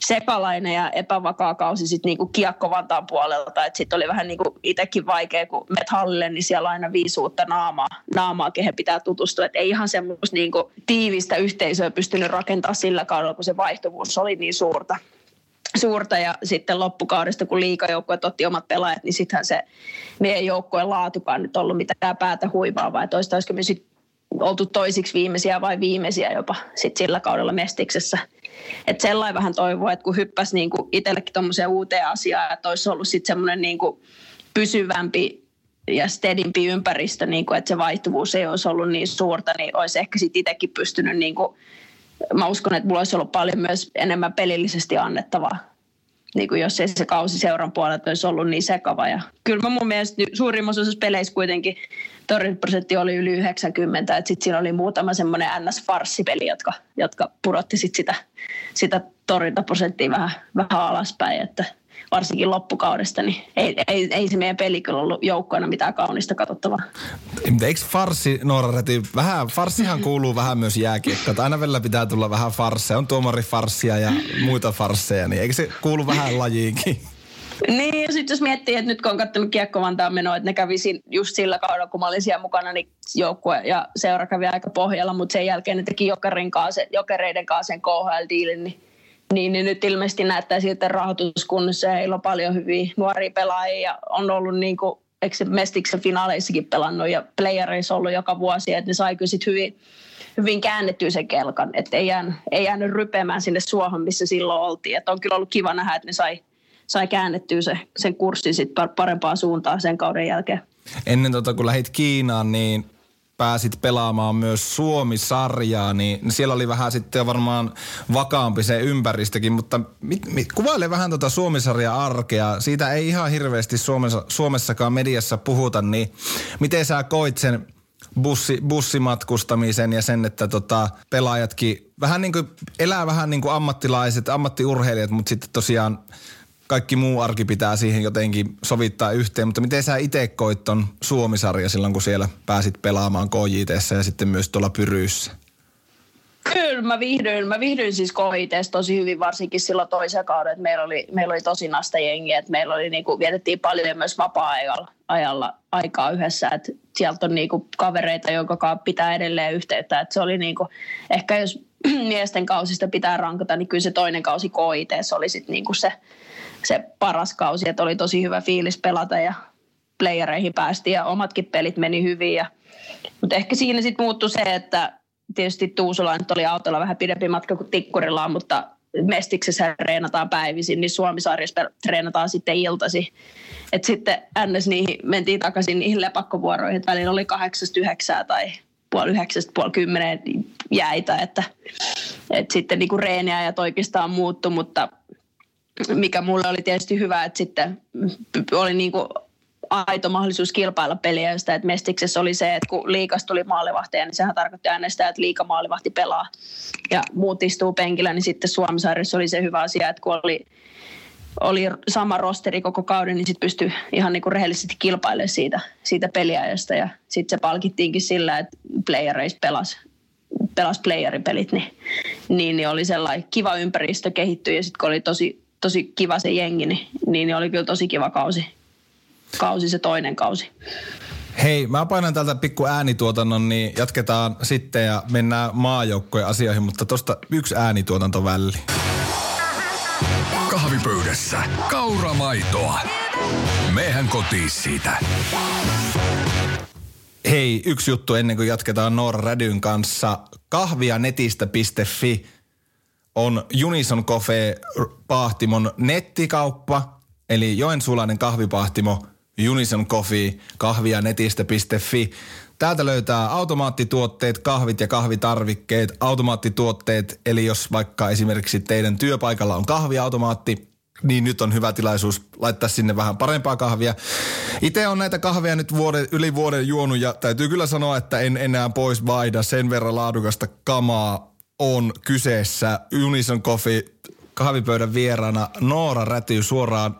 sekalainen ja epävakaa kausi sitten niinku kiekko Vantaan puolelta. Sitten oli vähän niinku itsekin vaikea, kun met hallille, niin siellä on aina viisi uutta naamaa, naamaa kehen pitää tutustua. Et ei ihan semmoista niinku tiivistä yhteisöä pystynyt rakentamaan sillä kaudella, kun se vaihtuvuus oli niin suurta suurta ja sitten loppukaudesta, kun liikajoukkueet otti omat pelaajat, niin sittenhän se meidän joukkueen laatukaan nyt ollut mitään päätä huivaavaa. Että olisiko me sitten oltu toisiksi viimeisiä vai viimeisiä jopa sit sillä kaudella Mestiksessä. Et sellainen vähän toivoa, että kun hyppäsi niinku itsellekin tuommoiseen uuteen asiaan, että olisi ollut sitten semmoinen niinku pysyvämpi ja stedimpi ympäristö, niinku, että se vaihtuvuus ei olisi ollut niin suurta, niin olisi ehkä sitten itsekin pystynyt, niinku, mä uskon, että mulla olisi ollut paljon myös enemmän pelillisesti annettavaa niin kuin jos ei se kausi seuran puolelta olisi ollut niin sekava. Ja kyllä mä mun mielestä suurimmassa osassa peleissä kuitenkin torjuntaprosentti oli yli 90, että sitten siinä oli muutama semmoinen NS-farssipeli, jotka, jotka pudotti sit sitä, sitä torjuntaprosenttia vähän, vähän alaspäin, että varsinkin loppukaudesta, niin ei, ei, ei se meidän peli kyllä ollut joukkoina mitään kaunista katsottavaa. Eikö farssi, Noora Reti, vähän, farssihan (laughs) kuuluu vähän myös jääkiekkoon, aina välillä pitää tulla vähän farsseja, on tuomarifarssia ja muita farsseja, niin eikö se kuulu vähän lajiinkin? (laughs) Niin, ja sitten jos miettii, että nyt kun on katsonut Kiekko Vantaan menoa, että ne kävi just sillä kaudella, kun mä olin siellä mukana, niin joukkue ja seura kävi aika pohjalla, mutta sen jälkeen ne teki jokerin kanssa, jokereiden kanssa sen KHL-diilin, niin, niin, niin, nyt ilmeisesti näyttää siltä rahoituskunnassa ja heillä on paljon hyviä nuoria pelaajia ja on ollut niin kuin, se Mestiksen finaaleissakin pelannut ja playereissa ollut joka vuosi, että ne sai kyllä sit hyvin, hyvin käännettyä sen kelkan, että ei, jäänyt, ei jäänyt rypemään sinne suohon, missä silloin oltiin. Että on kyllä ollut kiva nähdä, että ne sai sai käännettyä se, sen kurssin sit parempaan suuntaan sen kauden jälkeen. Ennen tota, kun lähit Kiinaan, niin pääsit pelaamaan myös Suomi-sarjaa, niin siellä oli vähän sitten varmaan vakaampi se ympäristökin, mutta mit, mit, kuvaile vähän tota Suomi-sarja arkea. Siitä ei ihan hirveästi Suomessa, Suomessakaan mediassa puhuta, niin miten sä koit sen bussi, bussimatkustamisen ja sen, että tota, pelaajatkin vähän niin kuin, elää vähän niin kuin ammattilaiset, ammattiurheilijat, mutta sitten tosiaan kaikki muu arki pitää siihen jotenkin sovittaa yhteen. Mutta miten sä itse koit ton Suomisarja silloin, kun siellä pääsit pelaamaan KJTssä ja sitten myös tuolla Pyryyssä? Kyllä, mä viihdyin, mä viihdyin siis KITs tosi hyvin, varsinkin silloin toisen kauden, että meillä oli, meillä oli tosi nasta jengiä, että meillä oli niinku, vietettiin paljon myös vapaa-ajalla ajalla, aikaa yhdessä, että sieltä on niinku kavereita, jonka pitää edelleen yhteyttä, että se oli niinku, ehkä jos (clears throat) miesten kausista pitää rankata, niin kyllä se toinen kausi KITs oli sitten niinku se, se paras kausi, että oli tosi hyvä fiilis pelata ja playereihin päästiin ja omatkin pelit meni hyvin. Ja, mutta ehkä siinä sitten muuttui se, että tietysti Tuusula nyt oli autolla vähän pidempi matka kuin Tikkurilla, mutta Mestiksessä treenataan päivisin, niin Suomisarjassa treenataan sitten iltasi. Et sitten ns. Niihin, mentiin takaisin niihin lepakkovuoroihin, että välillä oli kahdeksasta yhdeksää tai puoli yhdeksästä puoli kymmeneen jäitä, että, että sitten niin kuin reeniä ja oikeastaan muuttu, mutta mikä mulle oli tietysti hyvä, että sitten oli niin kuin aito mahdollisuus kilpailla peliä sitä, että Mestiksessä oli se, että kun liikas tuli maalivahteja, niin sehän tarkoitti aina sitä, että liika maalivahti pelaa ja muut istuu penkillä, niin sitten Suomisarjassa oli se hyvä asia, että kun oli, oli sama rosteri koko kauden, niin sitten pystyi ihan niin kuin rehellisesti kilpailemaan siitä, siitä peliajasta ja sitten se palkittiinkin sillä, että playereissa pelasi pelas playeripelit, niin, niin, niin oli sellainen kiva ympäristö kehittyä ja sitten kun oli tosi, tosi kiva se jengi, niin, niin oli kyllä tosi kiva kausi kausi se toinen kausi. Hei, mä painan täältä pikku äänituotannon, niin jatketaan sitten ja mennään maajoukkojen asioihin, mutta tosta yksi äänituotanto väli. Kahvipöydässä kauramaitoa. Mehän kotiin siitä. Hei, yksi juttu ennen kuin jatketaan Noora Rädyn kanssa. Kahvia netistä.fi on Unison Coffee Pahtimon nettikauppa, eli Joensuulainen kahvipahtimo – Unison Coffee, kahvia netistä.fi. Täältä löytää automaattituotteet, kahvit ja kahvitarvikkeet, automaattituotteet, eli jos vaikka esimerkiksi teidän työpaikalla on kahviautomaatti, niin nyt on hyvä tilaisuus laittaa sinne vähän parempaa kahvia. Itse on näitä kahvia nyt vuoden, yli vuoden juonut ja täytyy kyllä sanoa, että en enää pois vaihda sen verran laadukasta kamaa on kyseessä. Unison Coffee kahvipöydän vieraana Noora Räty suoraan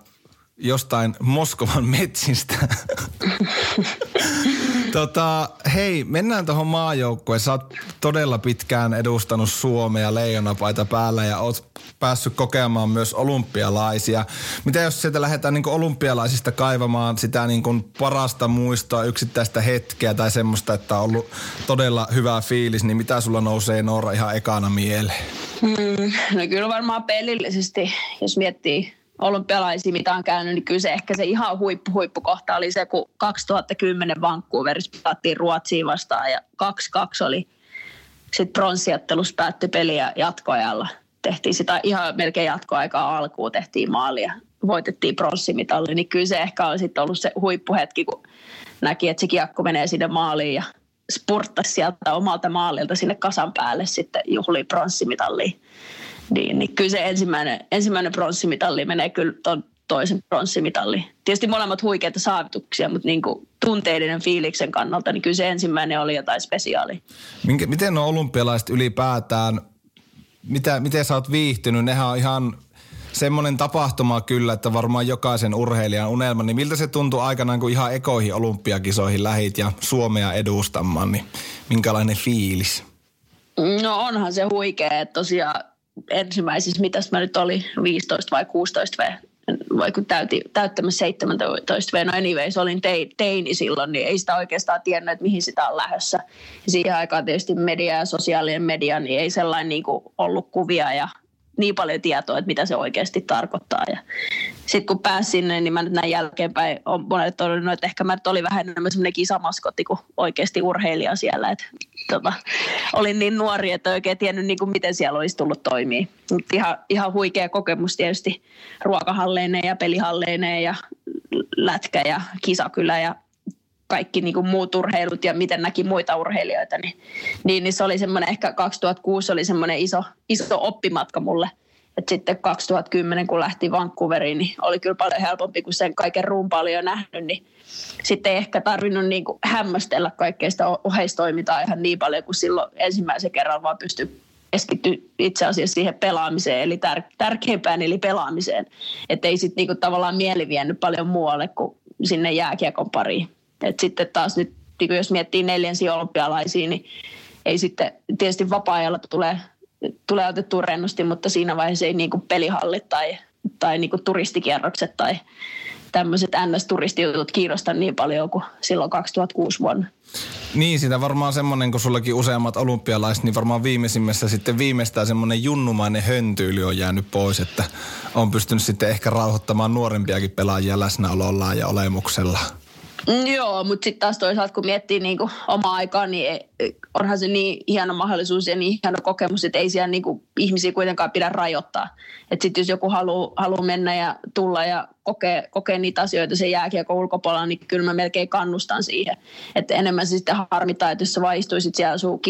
jostain Moskovan metsistä. (laughs) tota, hei, mennään tuohon maajoukkueen. Sä oot todella pitkään edustanut Suomea leijonapaita päällä ja oot päässyt kokemaan myös olympialaisia. Mitä jos sieltä lähdetään niin olympialaisista kaivamaan sitä niin parasta muistoa, yksittäistä hetkeä tai semmoista, että on ollut todella hyvä fiilis, niin mitä sulla nousee Noora ihan ekana mieleen? Hmm, no kyllä varmaan pelillisesti, jos miettii olympialaisia, mitä on käynyt, niin kyllä se ehkä se ihan huippu, huippukohta oli se, kun 2010 Vancouverissa pelattiin Ruotsiin vastaan ja 2-2 oli sitten pronssiottelussa päättyi peli ja jatkoajalla. Tehtiin sitä ihan melkein jatkoaikaa alkuun, tehtiin maalia, voitettiin pronssimitalli, niin kyllä se ehkä on sitten ollut se huippuhetki, kun näki, että se kiekko menee sinne maaliin ja spurttasi sieltä omalta maalilta sinne kasan päälle sitten juhliin pronssimitalliin niin, niin kyllä se ensimmäinen, ensimmäinen pronssimitalli menee kyllä ton toisen pronssimitalli. Tietysti molemmat huikeita saavutuksia, mutta niin kuin tunteiden fiiliksen kannalta, niin kyllä se ensimmäinen oli jotain spesiaalia. Minkä, miten on olympialaiset ylipäätään, mitä, miten sä oot viihtynyt? Nehän on ihan semmoinen tapahtuma kyllä, että varmaan jokaisen urheilijan unelma, niin miltä se tuntui aikanaan, kun ihan ekoihin olympiakisoihin lähit ja Suomea edustamaan, niin minkälainen fiilis? No onhan se huikea, että tosiaan ensimmäisissä, mitäs mä nyt oli, 15 vai 16 V, vai kun täytti, täyttämässä 17 V, no anyways, olin teini silloin, niin ei sitä oikeastaan tiennyt, että mihin sitä on lähdössä. Siihen aikaan tietysti media ja sosiaalinen media, niin ei sellainen niin ollut kuvia ja niin paljon tietoa, että mitä se oikeasti tarkoittaa. Ja sitten kun pääsin sinne, niin mä nyt näin jälkeenpäin on monet todennut, että ehkä mä nyt olin vähän enemmän semmoinen kisamaskotti kuin oikeasti urheilija siellä. Et, tota, olin niin nuori, että oikein tiennyt niin kuin miten siellä olisi tullut toimia. Mut ihan, ihan huikea kokemus tietysti ruokahalleineen ja pelihalleineen ja lätkä ja kisakylä ja kaikki niin kuin muut urheilut ja miten näki muita urheilijoita, niin, niin, niin se oli semmoinen, ehkä 2006 oli semmoinen iso, iso oppimatka mulle. Et sitten 2010, kun lähti Vancouveriin, niin oli kyllä paljon helpompi, kun sen kaiken rumpa oli jo nähnyt, niin sitten ei ehkä tarvinnut niin kuin hämmästellä kaikkea sitä oheistoimintaa ihan niin paljon, kuin silloin ensimmäisen kerran vaan pystyi keskittyä itse asiassa siihen pelaamiseen, eli tär- tärkeimpään, eli pelaamiseen. Että ei sitten niinku tavallaan mieli vienyt paljon muualle kuin sinne jääkiekon pariin. Et sitten taas nyt, niin jos miettii neljänsiä olympialaisia, niin ei sitten tietysti vapaa-ajalla tule, tulee otettua rennosti, mutta siinä vaiheessa ei niin pelihallit tai, tai niin turistikierrokset tai tämmöiset NS-turistijutut kiinnosta niin paljon kuin silloin 2006 vuonna. Niin, sitä varmaan semmoinen, kun sullakin useammat olympialaiset, niin varmaan viimeisimmässä sitten viimeistään semmoinen junnumainen höntyyli on jäänyt pois, että on pystynyt sitten ehkä rauhoittamaan nuorempiakin pelaajia läsnäolollaan ja olemuksella. Mm, joo, mutta sitten taas toisaalta kun miettii niinku omaa aikaa, niin e, onhan se niin hieno mahdollisuus ja niin hieno kokemus, että ei siellä niinku ihmisiä kuitenkaan pidä rajoittaa. Että sitten jos joku haluaa haluu mennä ja tulla ja kokea, kokea niitä asioita sen jääkiekon ulkopuolella, niin kyllä mä melkein kannustan siihen. Että enemmän se sitten harmittaa, että jos sä vaan istuisit siellä sun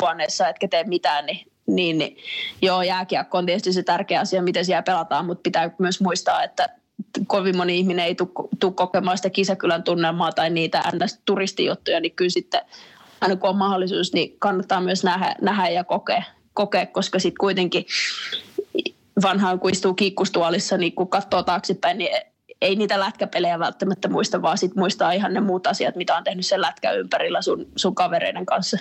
huoneessa, etkä tee mitään, niin niin, niin joo, jääkiekko on tietysti se tärkeä asia, miten siellä pelataan, mutta pitää myös muistaa, että kovin moni ihminen ei tule kokemaan sitä kisakylän tunnelmaa tai niitä NS-turistijuttuja, niin kyllä sitten aina kun on mahdollisuus, niin kannattaa myös nähdä, nähdä ja kokea, kokea koska sitten kuitenkin vanhaan kun istuu kiikkustuolissa, niin kun katsoo taaksepäin, niin ei niitä lätkäpelejä välttämättä muista, vaan sit muistaa ihan ne muut asiat, mitä on tehnyt sen lätkä ympärillä sun, sun kavereiden kanssa.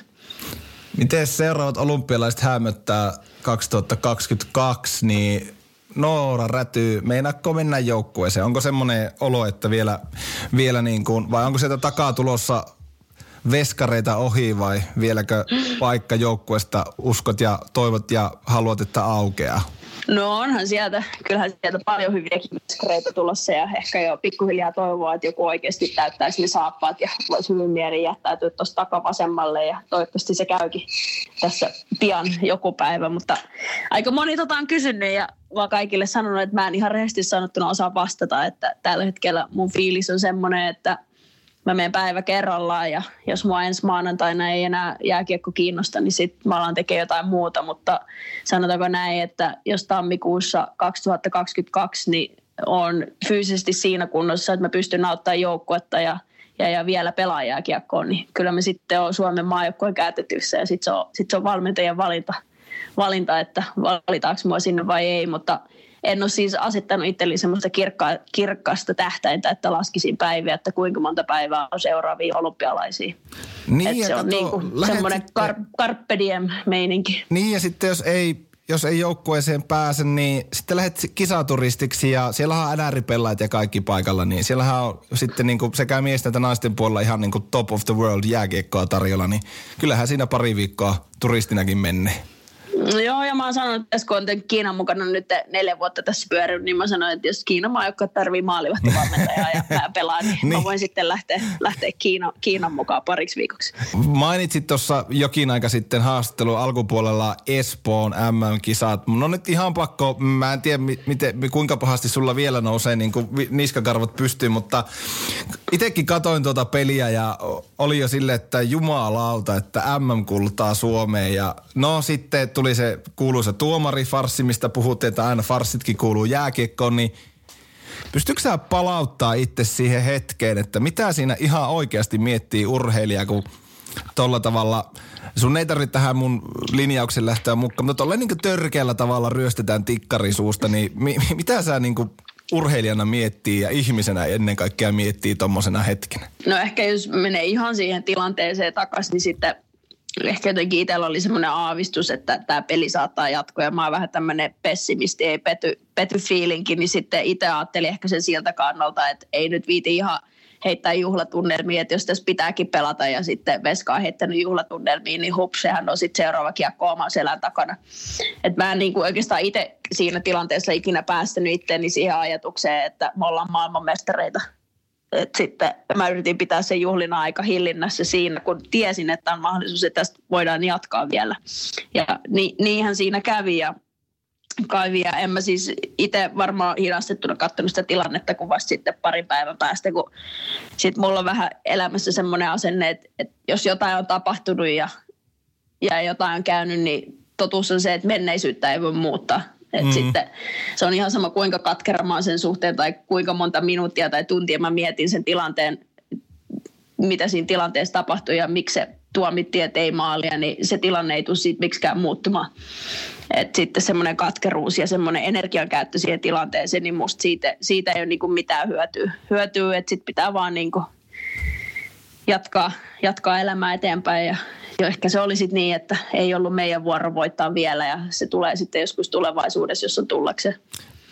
Miten seuraavat olympialaiset hämöttää 2022, niin Noora Räty, meinaatko mennä joukkueeseen? Onko semmoinen olo, että vielä, vielä niin kuin, vai onko sieltä takaa tulossa veskareita ohi vai vieläkö paikka joukkueesta uskot ja toivot ja haluat, että aukeaa? No onhan sieltä, kyllähän sieltä paljon hyviäkin veskareita tulossa ja ehkä jo pikkuhiljaa toivoa, että joku oikeasti täyttäisi ne saappaat ja voisi hyvin mieli jättäytyä tuosta takavasemmalle ja toivottavasti se käykin tässä pian joku päivä, mutta aika moni tota on kysynyt ja vaan kaikille sanonut, että mä en ihan rehellisesti sanottuna osaa vastata, että tällä hetkellä mun fiilis on semmoinen, että mä menen päivä kerrallaan ja jos mua ensi maanantaina ei enää jääkiekko kiinnosta, niin sitten mä alan tekemään jotain muuta, mutta sanotaanko näin, että jos tammikuussa 2022 niin on fyysisesti siinä kunnossa, että mä pystyn auttamaan joukkuetta ja, ja, ja vielä pelaa kiekkoon, niin kyllä me sitten on Suomen maajoukkojen käytetyssä ja sitten se, on, sit se on valmentajien valinta, valinta, että valitaanko mua sinne vai ei, mutta en ole siis asettanut itselleni semmoista kirkka, kirkkaasta tähtäintä, että laskisin päiviä, että kuinka monta päivää on seuraavia olympialaisia. Niin, se on niin kuin semmoinen kar, carpe diem meininki. Niin ja sitten jos ei jos ei joukkueeseen pääse, niin sitten lähdet kisaturistiksi ja siellä on NR-pellaat ja kaikki paikalla, niin siellähän on sitten niin kuin sekä miesten että naisten puolella ihan niin kuin top of the world jääkiekkoa tarjolla, niin kyllähän siinä pari viikkoa turistinakin menee. No joo, ja mä oon sanonut, että kun on Kiinan mukana nyt neljä vuotta tässä pyörinyt, niin mä sanoin, että jos Kiinan maa, joka tarvii maalivahtivalmentajaa ja mä pelaan, niin, niin, mä voin sitten lähteä, lähteä Kiina, Kiinan mukaan pariksi viikoksi. Mainitsit tuossa jokin aika sitten haastattelu alkupuolella Espoon MM-kisat. No nyt ihan pakko, mä en tiedä miten, kuinka pahasti sulla vielä nousee niin kuin niskakarvot pystyyn, mutta itsekin katoin tuota peliä ja oli jo sille, että jumalauta, että MM kultaa Suomeen ja no sitten tuli se kuuluisa tuomarifarssi, mistä puhuttiin, että aina farssitkin kuuluu jääkiekkoon, niin pystytkö sä palauttaa itse siihen hetkeen, että mitä siinä ihan oikeasti miettii urheilija, kun tolla tavalla, sun ei tarvitse tähän mun linjauksen lähteä mukaan, mutta tolle niin törkeällä tavalla ryöstetään tikkarisuusta, niin mi- mitä sä niin urheilijana miettii ja ihmisenä ennen kaikkea miettii tommosena hetkenä? No ehkä jos menee ihan siihen tilanteeseen takaisin, niin sitten ehkä jotenkin itsellä oli semmoinen aavistus, että tämä peli saattaa jatkua ja mä oon vähän tämmöinen pessimisti, ei pety, pety fiilinki, niin sitten itse ajattelin ehkä sen siltä kannalta, että ei nyt viiti ihan heittää juhlatunnelmiin, että jos tässä pitääkin pelata ja sitten Veska on heittänyt juhlatunnelmiin, niin hups, sehän on sitten seuraava kiekko oman selän takana. Et mä en niin kuin oikeastaan itse siinä tilanteessa ikinä päästänyt itteeni siihen ajatukseen, että me ollaan maailmanmestareita et sitten mä yritin pitää sen juhlina aika hillinnässä siinä, kun tiesin, että on mahdollisuus, että tästä voidaan jatkaa vielä. Ja ni, niinhän siinä kävi ja kaivia. En mä siis itse varmaan hidastettuna katsonut sitä tilannetta, kun vasta sitten parin päivän päästä, kun sitten mulla on vähän elämässä semmoinen asenne, että, että jos jotain on tapahtunut ja, ja jotain on käynyt, niin totuus on se, että menneisyyttä ei voi muuttaa. Et mm. sitten se on ihan sama, kuinka katkera sen suhteen tai kuinka monta minuuttia tai tuntia mä mietin sen tilanteen, mitä siinä tilanteessa tapahtui ja miksi se tuomittiin, että ei maalia, niin se tilanne ei tule siitä miksikään muuttumaan. Et sitten semmoinen katkeruus ja semmoinen energiankäyttö siihen tilanteeseen, niin musta siitä, siitä ei ole niinku mitään hyötyä. Hyötyä, että sitten pitää vaan niinku jatkaa, jatkaa elämää eteenpäin ja jo ehkä se oli sitten niin, että ei ollut meidän vuoro voittaa vielä ja se tulee sitten joskus tulevaisuudessa, jos on tullakseen.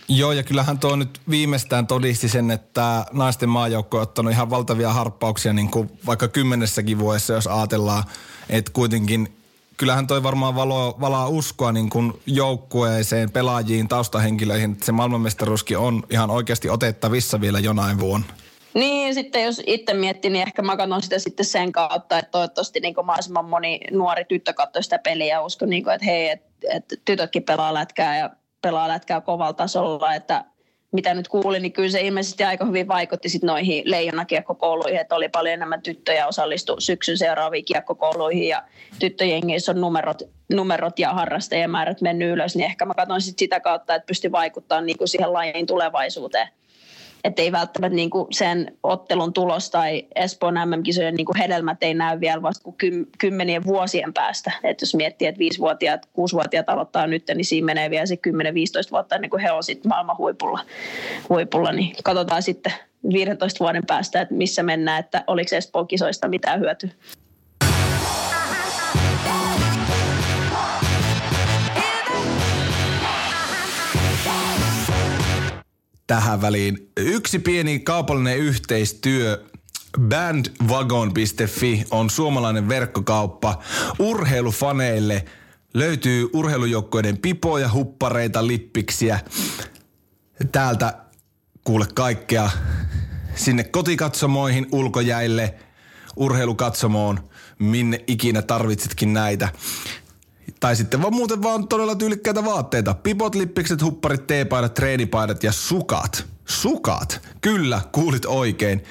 Joo, ja kyllähän tuo nyt viimeistään todisti sen, että naisten maajoukko on ottanut ihan valtavia harppauksia niin kuin vaikka kymmenessäkin vuodessa, jos ajatellaan, että kuitenkin kyllähän toi varmaan valo, valaa uskoa niin kuin joukkueeseen, pelaajiin, taustahenkilöihin, että se maailmanmestaruuskin on ihan oikeasti otettavissa vielä jonain vuonna. Niin, sitten jos itse miettii, niin ehkä mä katson sitä sitten sen kautta, että toivottavasti niin mahdollisimman moni nuori tyttö katsoo sitä peliä ja uskon, niin kuin, että hei, että, että tytötkin pelaa lätkää ja pelaa lätkää kovalla tasolla, että mitä nyt kuulin, niin kyllä se ilmeisesti aika hyvin vaikutti sit noihin leijonakiekkokouluihin, että oli paljon enemmän tyttöjä osallistu syksyn seuraaviin kiekkokouluihin ja tyttöjengissä on numerot, numerot ja harrastajamäärät mennyt ylös, niin ehkä mä katson sit sitä kautta, että pystyi vaikuttamaan niin kuin siihen lajin tulevaisuuteen että ei välttämättä niin kuin sen ottelun tulos tai Espoon MM-kisojen niin kuin hedelmät ei näy vielä vasta kuin kymmenien vuosien päästä. Et jos miettii, että viisivuotiaat, kuusivuotiaat aloittaa nyt, niin siinä menee vielä se 10-15 vuotta ennen kuin he on sitten maailman huipulla, huipulla. Niin katsotaan sitten 15 vuoden päästä, että missä mennään, että oliko Espoon kisoista mitään hyötyä. Tähän väliin. Yksi pieni kaupallinen yhteistyö Bandwagon.fi on suomalainen verkkokauppa urheilufaneille. Löytyy urheilujoukkoiden pipoja, huppareita, lippiksiä. Täältä kuule kaikkea sinne kotikatsomoihin, ulkojäille, urheilukatsomoon, minne ikinä tarvitsetkin näitä. Tai sitten vaan muuten vaan todella tyylikkäitä vaatteita. Pipot, lippikset, hupparit, teepaidat, treenipaidat ja sukat. Sukat. Kyllä, kuulit oikein.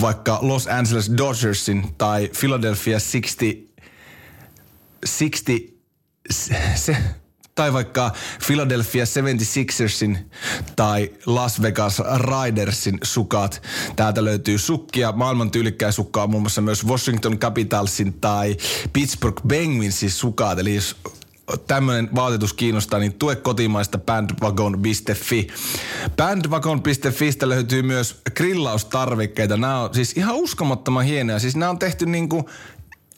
Vaikka Los Angeles Dodgersin tai Philadelphia 60... 60... Se, tai vaikka Philadelphia 76ersin tai Las Vegas Ridersin sukat. Täältä löytyy sukkia, maailman tyylikkäin sukkaa muun muassa myös Washington Capitalsin tai Pittsburgh Penguinsin sukat. Eli jos tämmöinen vaatetus kiinnostaa, niin tue kotimaista bandwagon.fi. Bandwagon.fistä löytyy myös grillaustarvikkeita. Nämä on siis ihan uskomattoman hienoja. Siis nämä on tehty niin kuin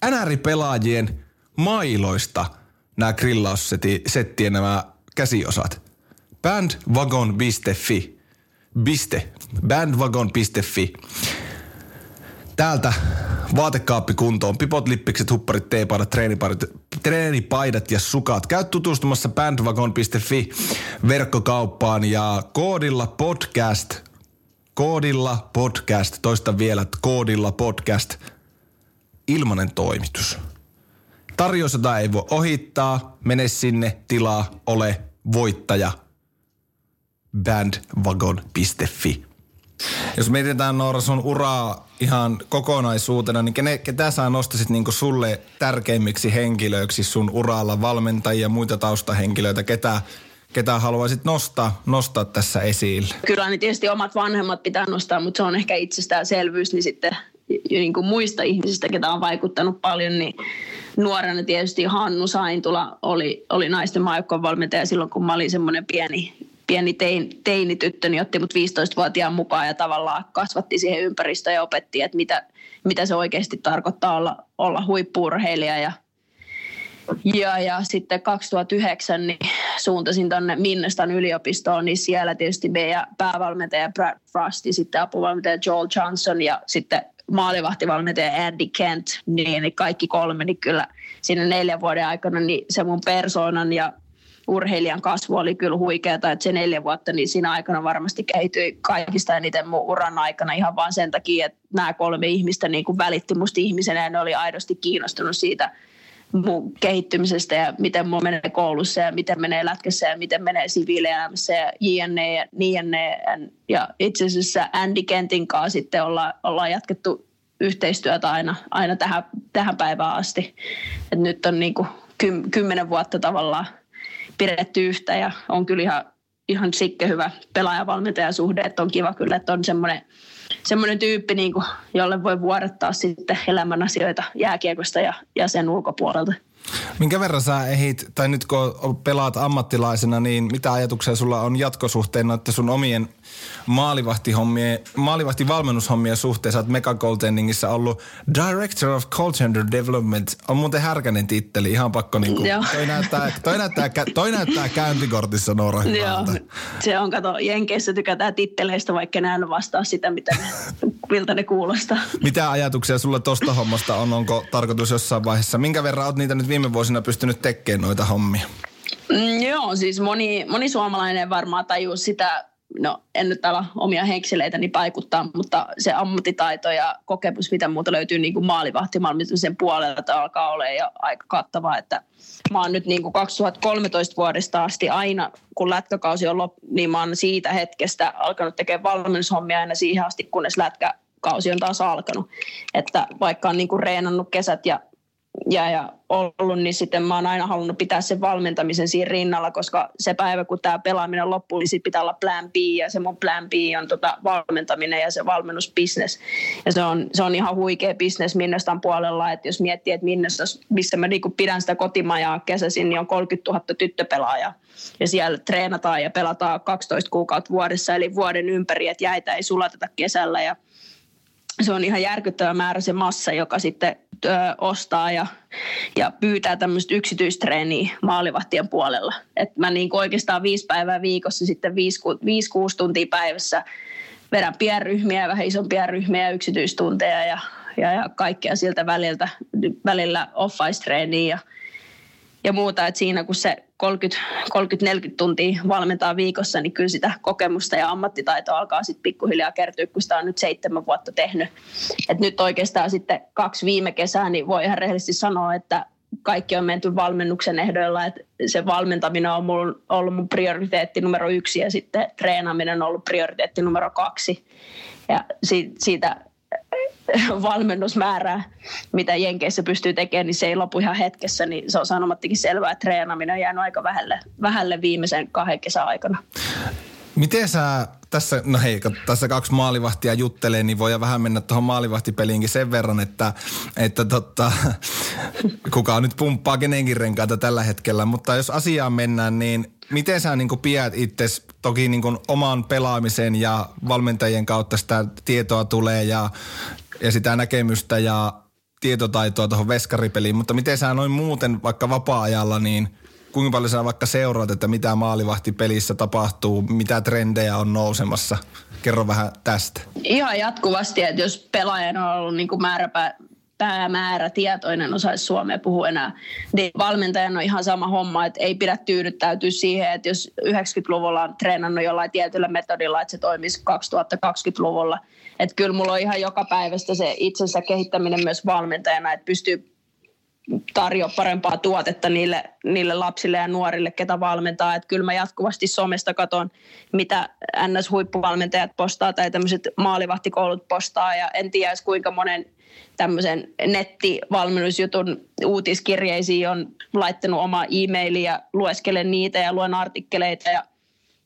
NR-pelaajien mailoista – nämä grillaussettien nämä käsiosat. Bandwagon.fi. Biste. Bandwagon.fi. Täältä vaatekaappi kuntoon. Pipot, lippikset, hupparit, teepaidat, treenipaidat, treenipaidat ja sukat. Käy tutustumassa bandwagon.fi verkkokauppaan ja koodilla podcast, koodilla podcast, toista vielä, koodilla podcast, ilmanen toimitus. Tarjous, jota ei voi ohittaa, mene sinne, tilaa, ole voittaja. Bandwagon.fi. Jos mietitään Noora sun uraa ihan kokonaisuutena, niin kene, ketä sä nostasit niinku sulle tärkeimmiksi henkilöiksi sun uralla, valmentajia ja muita taustahenkilöitä, ketä, ketä haluaisit nostaa, nostaa tässä esille? Kyllä niin tietysti omat vanhemmat pitää nostaa, mutta se on ehkä itsestäänselvyys, niin sitten niin kuin muista ihmisistä, ketä on vaikuttanut paljon, niin nuorena tietysti Hannu Saintula oli, oli naisten maajoukkoon valmentaja silloin, kun mä olin semmoinen pieni, pieni tein, teinityttö, niin otti mut 15-vuotiaan mukaan ja tavallaan kasvatti siihen ympäristöön ja opetti, että mitä, mitä se oikeasti tarkoittaa olla, olla huippuurheilija ja ja, ja sitten 2009 niin suuntasin tuonne Minnestan yliopistoon, niin siellä tietysti meidän päävalmentaja Brad Frost ja sitten apuvalmentaja Joel Johnson ja sitten maalivahtivalmentaja Andy Kent, niin, niin kaikki kolme, niin kyllä siinä neljän vuoden aikana niin se mun persoonan ja urheilijan kasvu oli kyllä huikeata, että se neljä vuotta, niin siinä aikana varmasti kehittyi kaikista eniten mun uran aikana ihan vaan sen takia, että nämä kolme ihmistä niin kuin välitti musta ihmisenä ja ne oli aidosti kiinnostunut siitä mun kehittymisestä ja miten mun menee koulussa ja miten menee lätkässä ja miten menee siviilielämässä ja jne ja jne. Ja itse asiassa Andy Kentin kanssa sitten olla, ollaan jatkettu yhteistyötä aina, aina tähän, tähän päivään asti. Et nyt on niin kuin kym, kymmenen vuotta tavallaan pidetty yhtä ja on kyllä ihan, ihan sikke hyvä pelaajavalmentajasuhde, että on kiva kyllä, että on semmoinen semmoinen tyyppi, niin kuin, jolle voi vuodattaa sitten elämän asioita jääkiekosta ja, ja sen ulkopuolelta. Minkä verran sä ehit, tai nyt kun pelaat ammattilaisena, niin mitä ajatuksia sulla on jatkosuhteen noiden sun omien maalivahtihommien, maalivahtivalmennushommien suhteen? Sä oot Mega Goaltendingissä ollut Director of Call Center Development. On muuten härkänen titteli, ihan pakko niinku. Toi näyttää, toi, näyttää, toi näyttää käyntikortissa Noora Joo, se on, kato, Jenkeissä tykätään titteleistä, vaikka näin vastaa sitä, mitä ne, (laughs) miltä ne kuulostaa. Mitä ajatuksia sulla tosta hommasta on? Onko tarkoitus jossain vaiheessa? Minkä verran oot niitä nyt viime vuosina pystynyt tekemään noita hommia? Mm, joo, siis moni, moni suomalainen varmaan tajuu sitä, no en nyt ala omia henkseleitäni paikuttaa, mutta se ammattitaito ja kokemus, mitä muuta löytyy niin kuin maalivahtimalmistumisen puolelta, alkaa olla jo aika kattavaa, että mä oon nyt niin kuin 2013 vuodesta asti aina, kun lätkäkausi on loppu, niin mä oon siitä hetkestä alkanut tekemään valmennushommia aina siihen asti, kunnes lätkäkausi on taas alkanut. Että vaikka on niin kuin reenannut kesät ja ja, ja ollut, niin sitten mä oon aina halunnut pitää sen valmentamisen siinä rinnalla, koska se päivä, kun tämä pelaaminen loppuu, niin sitten pitää olla plan B, ja se mun plan B on tota valmentaminen ja se valmennusbisnes. Ja se on, se on ihan huikea bisnes Minnestan puolella, että jos miettii, että Minnesta, missä mä niinku pidän sitä kotimajaa kesäisin, niin on 30 000 tyttöpelaajaa. Ja siellä treenataan ja pelataan 12 kuukautta vuodessa, eli vuoden ympäri, että jäitä ei sulateta kesällä, ja se on ihan järkyttävä määrä se massa, joka sitten ö, ostaa ja, ja pyytää tämmöistä yksityistreeniä maalivahtien puolella. Et mä niin oikeastaan viisi päivää viikossa sitten viisi, viisi kuusi tuntia päivässä vedän pienryhmiä, vähän isompia ryhmiä ja yksityistunteja ja, ja, ja kaikkea siltä väliltä, välillä off-ice-treeniä ja ja muuta. Että siinä kun se 30-40 tuntia valmentaa viikossa, niin kyllä sitä kokemusta ja ammattitaitoa alkaa sitten pikkuhiljaa kertyä, kun sitä on nyt seitsemän vuotta tehnyt. Et nyt oikeastaan sitten kaksi viime kesää, niin voi ihan rehellisesti sanoa, että kaikki on menty valmennuksen ehdoilla, että se valmentaminen on ollut mun prioriteetti numero yksi ja sitten treenaaminen on ollut prioriteetti numero kaksi. Ja siitä (laughs) valmennusmäärää, mitä Jenkeissä pystyy tekemään, niin se ei lopu ihan hetkessä, niin se on sanomattakin selvää, että treenaaminen on jäänyt aika vähälle, vähälle viimeisen kahden kesän aikana. Miten sä tässä, no hei, tässä kaksi maalivahtia juttelee, niin voi vähän mennä tuohon maalivahtipeliinkin sen verran, että, että totta, (laughs) kuka nyt pumppaa kenenkin renkaita tällä hetkellä. Mutta jos asiaan mennään, niin miten sä niin pidät itse, toki niin oman pelaamisen ja valmentajien kautta sitä tietoa tulee ja, ja sitä näkemystä ja tietotaitoa tuohon veskaripeliin, mutta miten sä noin muuten vaikka vapaa-ajalla, niin – kuinka paljon sä vaikka seuraat, että mitä maalivahtipelissä tapahtuu, mitä trendejä on nousemassa? Kerro vähän tästä. Ihan jatkuvasti, että jos pelaajana on ollut niin kuin määräpä, päämäärä tietoinen osaisi Suomea puhua enää, niin valmentajan on ihan sama homma, että ei pidä tyydyttäytyä siihen, että jos 90-luvulla on treenannut jollain tietyllä metodilla, että se toimisi 2020-luvulla. Että kyllä mulla on ihan joka päivästä se itsensä kehittäminen myös valmentajana, että pystyy tarjoa parempaa tuotetta niille, niille lapsille ja nuorille, ketä valmentaa. Että kyllä mä jatkuvasti somesta katon, mitä NS-huippuvalmentajat postaa tai tämmöiset maalivahtikoulut postaa. Ja en tiedä kuinka monen tämmöisen nettivalmennusjutun uutiskirjeisiin on laittanut oma e-mailia ja lueskelen niitä ja luen artikkeleita. Ja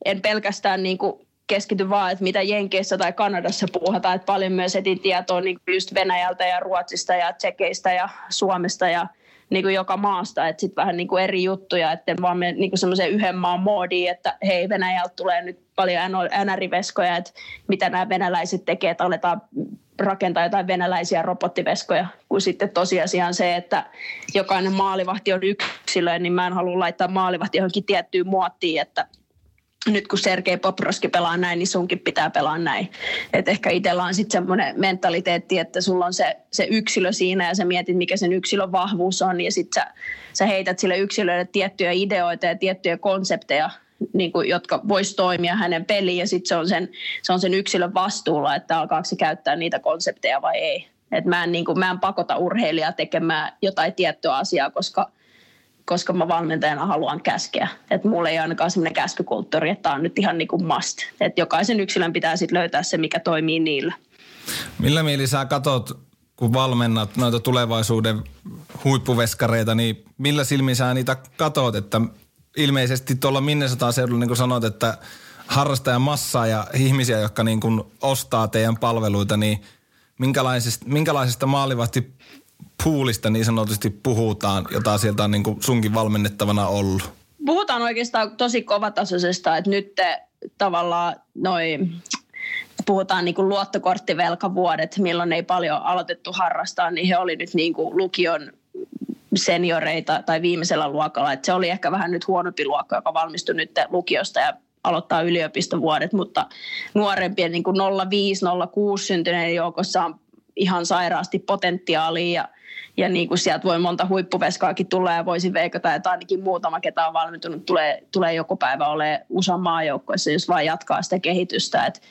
en pelkästään niin kuin keskity vaan, että mitä Jenkeissä tai Kanadassa puhutaan, että paljon myös etin tietoa niin just Venäjältä ja Ruotsista ja Tsekeistä ja Suomesta ja niin kuin joka maasta, että sitten vähän niin kuin eri juttuja, että vaan me niin kuin yhden maan moodiin, että hei Venäjältä tulee nyt paljon NR-veskoja, että mitä nämä venäläiset tekee, että aletaan rakentaa jotain venäläisiä robottiveskoja, kun sitten tosiasia on se, että jokainen maalivahti on yksilö, niin mä en halua laittaa maalivahti johonkin tiettyyn muottiin, että nyt kun Sergei Poproski pelaa näin, niin sunkin pitää pelaa näin. Et ehkä itsellä on sitten semmoinen mentaliteetti, että sulla on se, se yksilö siinä ja sä mietit, mikä sen yksilön vahvuus on ja sitten sä, sä heität sille yksilölle tiettyjä ideoita ja tiettyjä konsepteja, niin kuin, jotka vois toimia hänen peliin ja sitten se, on sen, se on sen yksilön vastuulla, että alkaako se käyttää niitä konsepteja vai ei. Et mä, en, niin kuin, mä en pakota urheilijaa tekemään jotain tiettyä asiaa, koska – koska mä valmentajana haluan käskeä. Että mulla ei ainakaan semmoinen käskykulttuuri, että tämä on nyt ihan niin kuin must. Että jokaisen yksilön pitää sitten löytää se, mikä toimii niillä. Millä mieli sä katot, kun valmennat noita tulevaisuuden huippuveskareita, niin millä silmin sä niitä katot, että ilmeisesti tuolla Minnesotaan seudulla, niin kuin sanoit, että harrastajan massaa ja ihmisiä, jotka niin kuin ostaa teidän palveluita, niin minkälaisesta, minkälaisesta maalivahti poolista niin sanotusti puhutaan, jota sieltä on niin kuin sunkin valmennettavana ollut? Puhutaan oikeastaan tosi kovatasoisesta, että nyt te, tavallaan noin puhutaan niin kuin luottokorttivelkavuodet, milloin ei paljon aloitettu harrastaa, niin he oli nyt niin kuin lukion senioreita tai viimeisellä luokalla. Et se oli ehkä vähän nyt huonompi luokka, joka valmistui nyt lukiosta ja aloittaa yliopistovuodet, mutta nuorempien niin 05-06 syntyneiden joukossa on ihan sairaasti potentiaalia ja ja niin kuin sieltä voi monta huippuveskaakin tulla ja voisi veikata, että ainakin muutama, ketä on valmentunut, tulee, tulee joku päivä olemaan USAn maajoukkoissa, jos vaan jatkaa sitä kehitystä. Et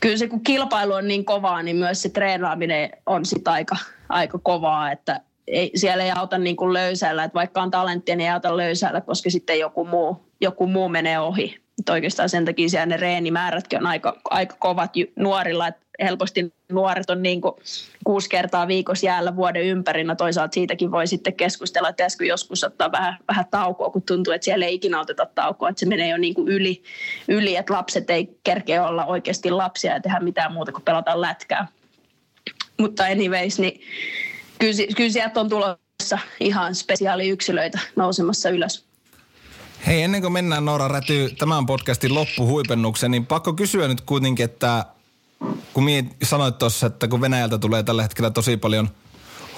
kyllä se kun kilpailu on niin kovaa, niin myös se treenaaminen on sitten aika, aika kovaa, että ei, siellä ei auta niin kuin löysäillä, että vaikka on talenttia, niin ei auta löysäillä, koska sitten joku muu, joku muu menee ohi. Että oikeastaan sen takia siellä ne reenimäärätkin on aika, aika kovat nuorilla, että helposti nuoret on niin kuin kuusi kertaa viikossa jäällä vuoden ympäri. No toisaalta siitäkin voi sitten keskustella, että pitäisikö joskus ottaa vähän, vähän taukoa, kun tuntuu, että siellä ei ikinä oteta taukoa, että se menee jo niin kuin yli, yli, että lapset ei kerkeä olla oikeasti lapsia ja tehdä mitään muuta kuin pelata lätkää. Mutta anyways, niin kyllä, kyllä sieltä on tulossa ihan spesiaaliyksilöitä nousemassa ylös. Hei, ennen kuin mennään Noora Räty tämän podcastin loppuhuipennukseen, niin pakko kysyä nyt kuitenkin, että kun sanoit tuossa, että kun Venäjältä tulee tällä hetkellä tosi paljon –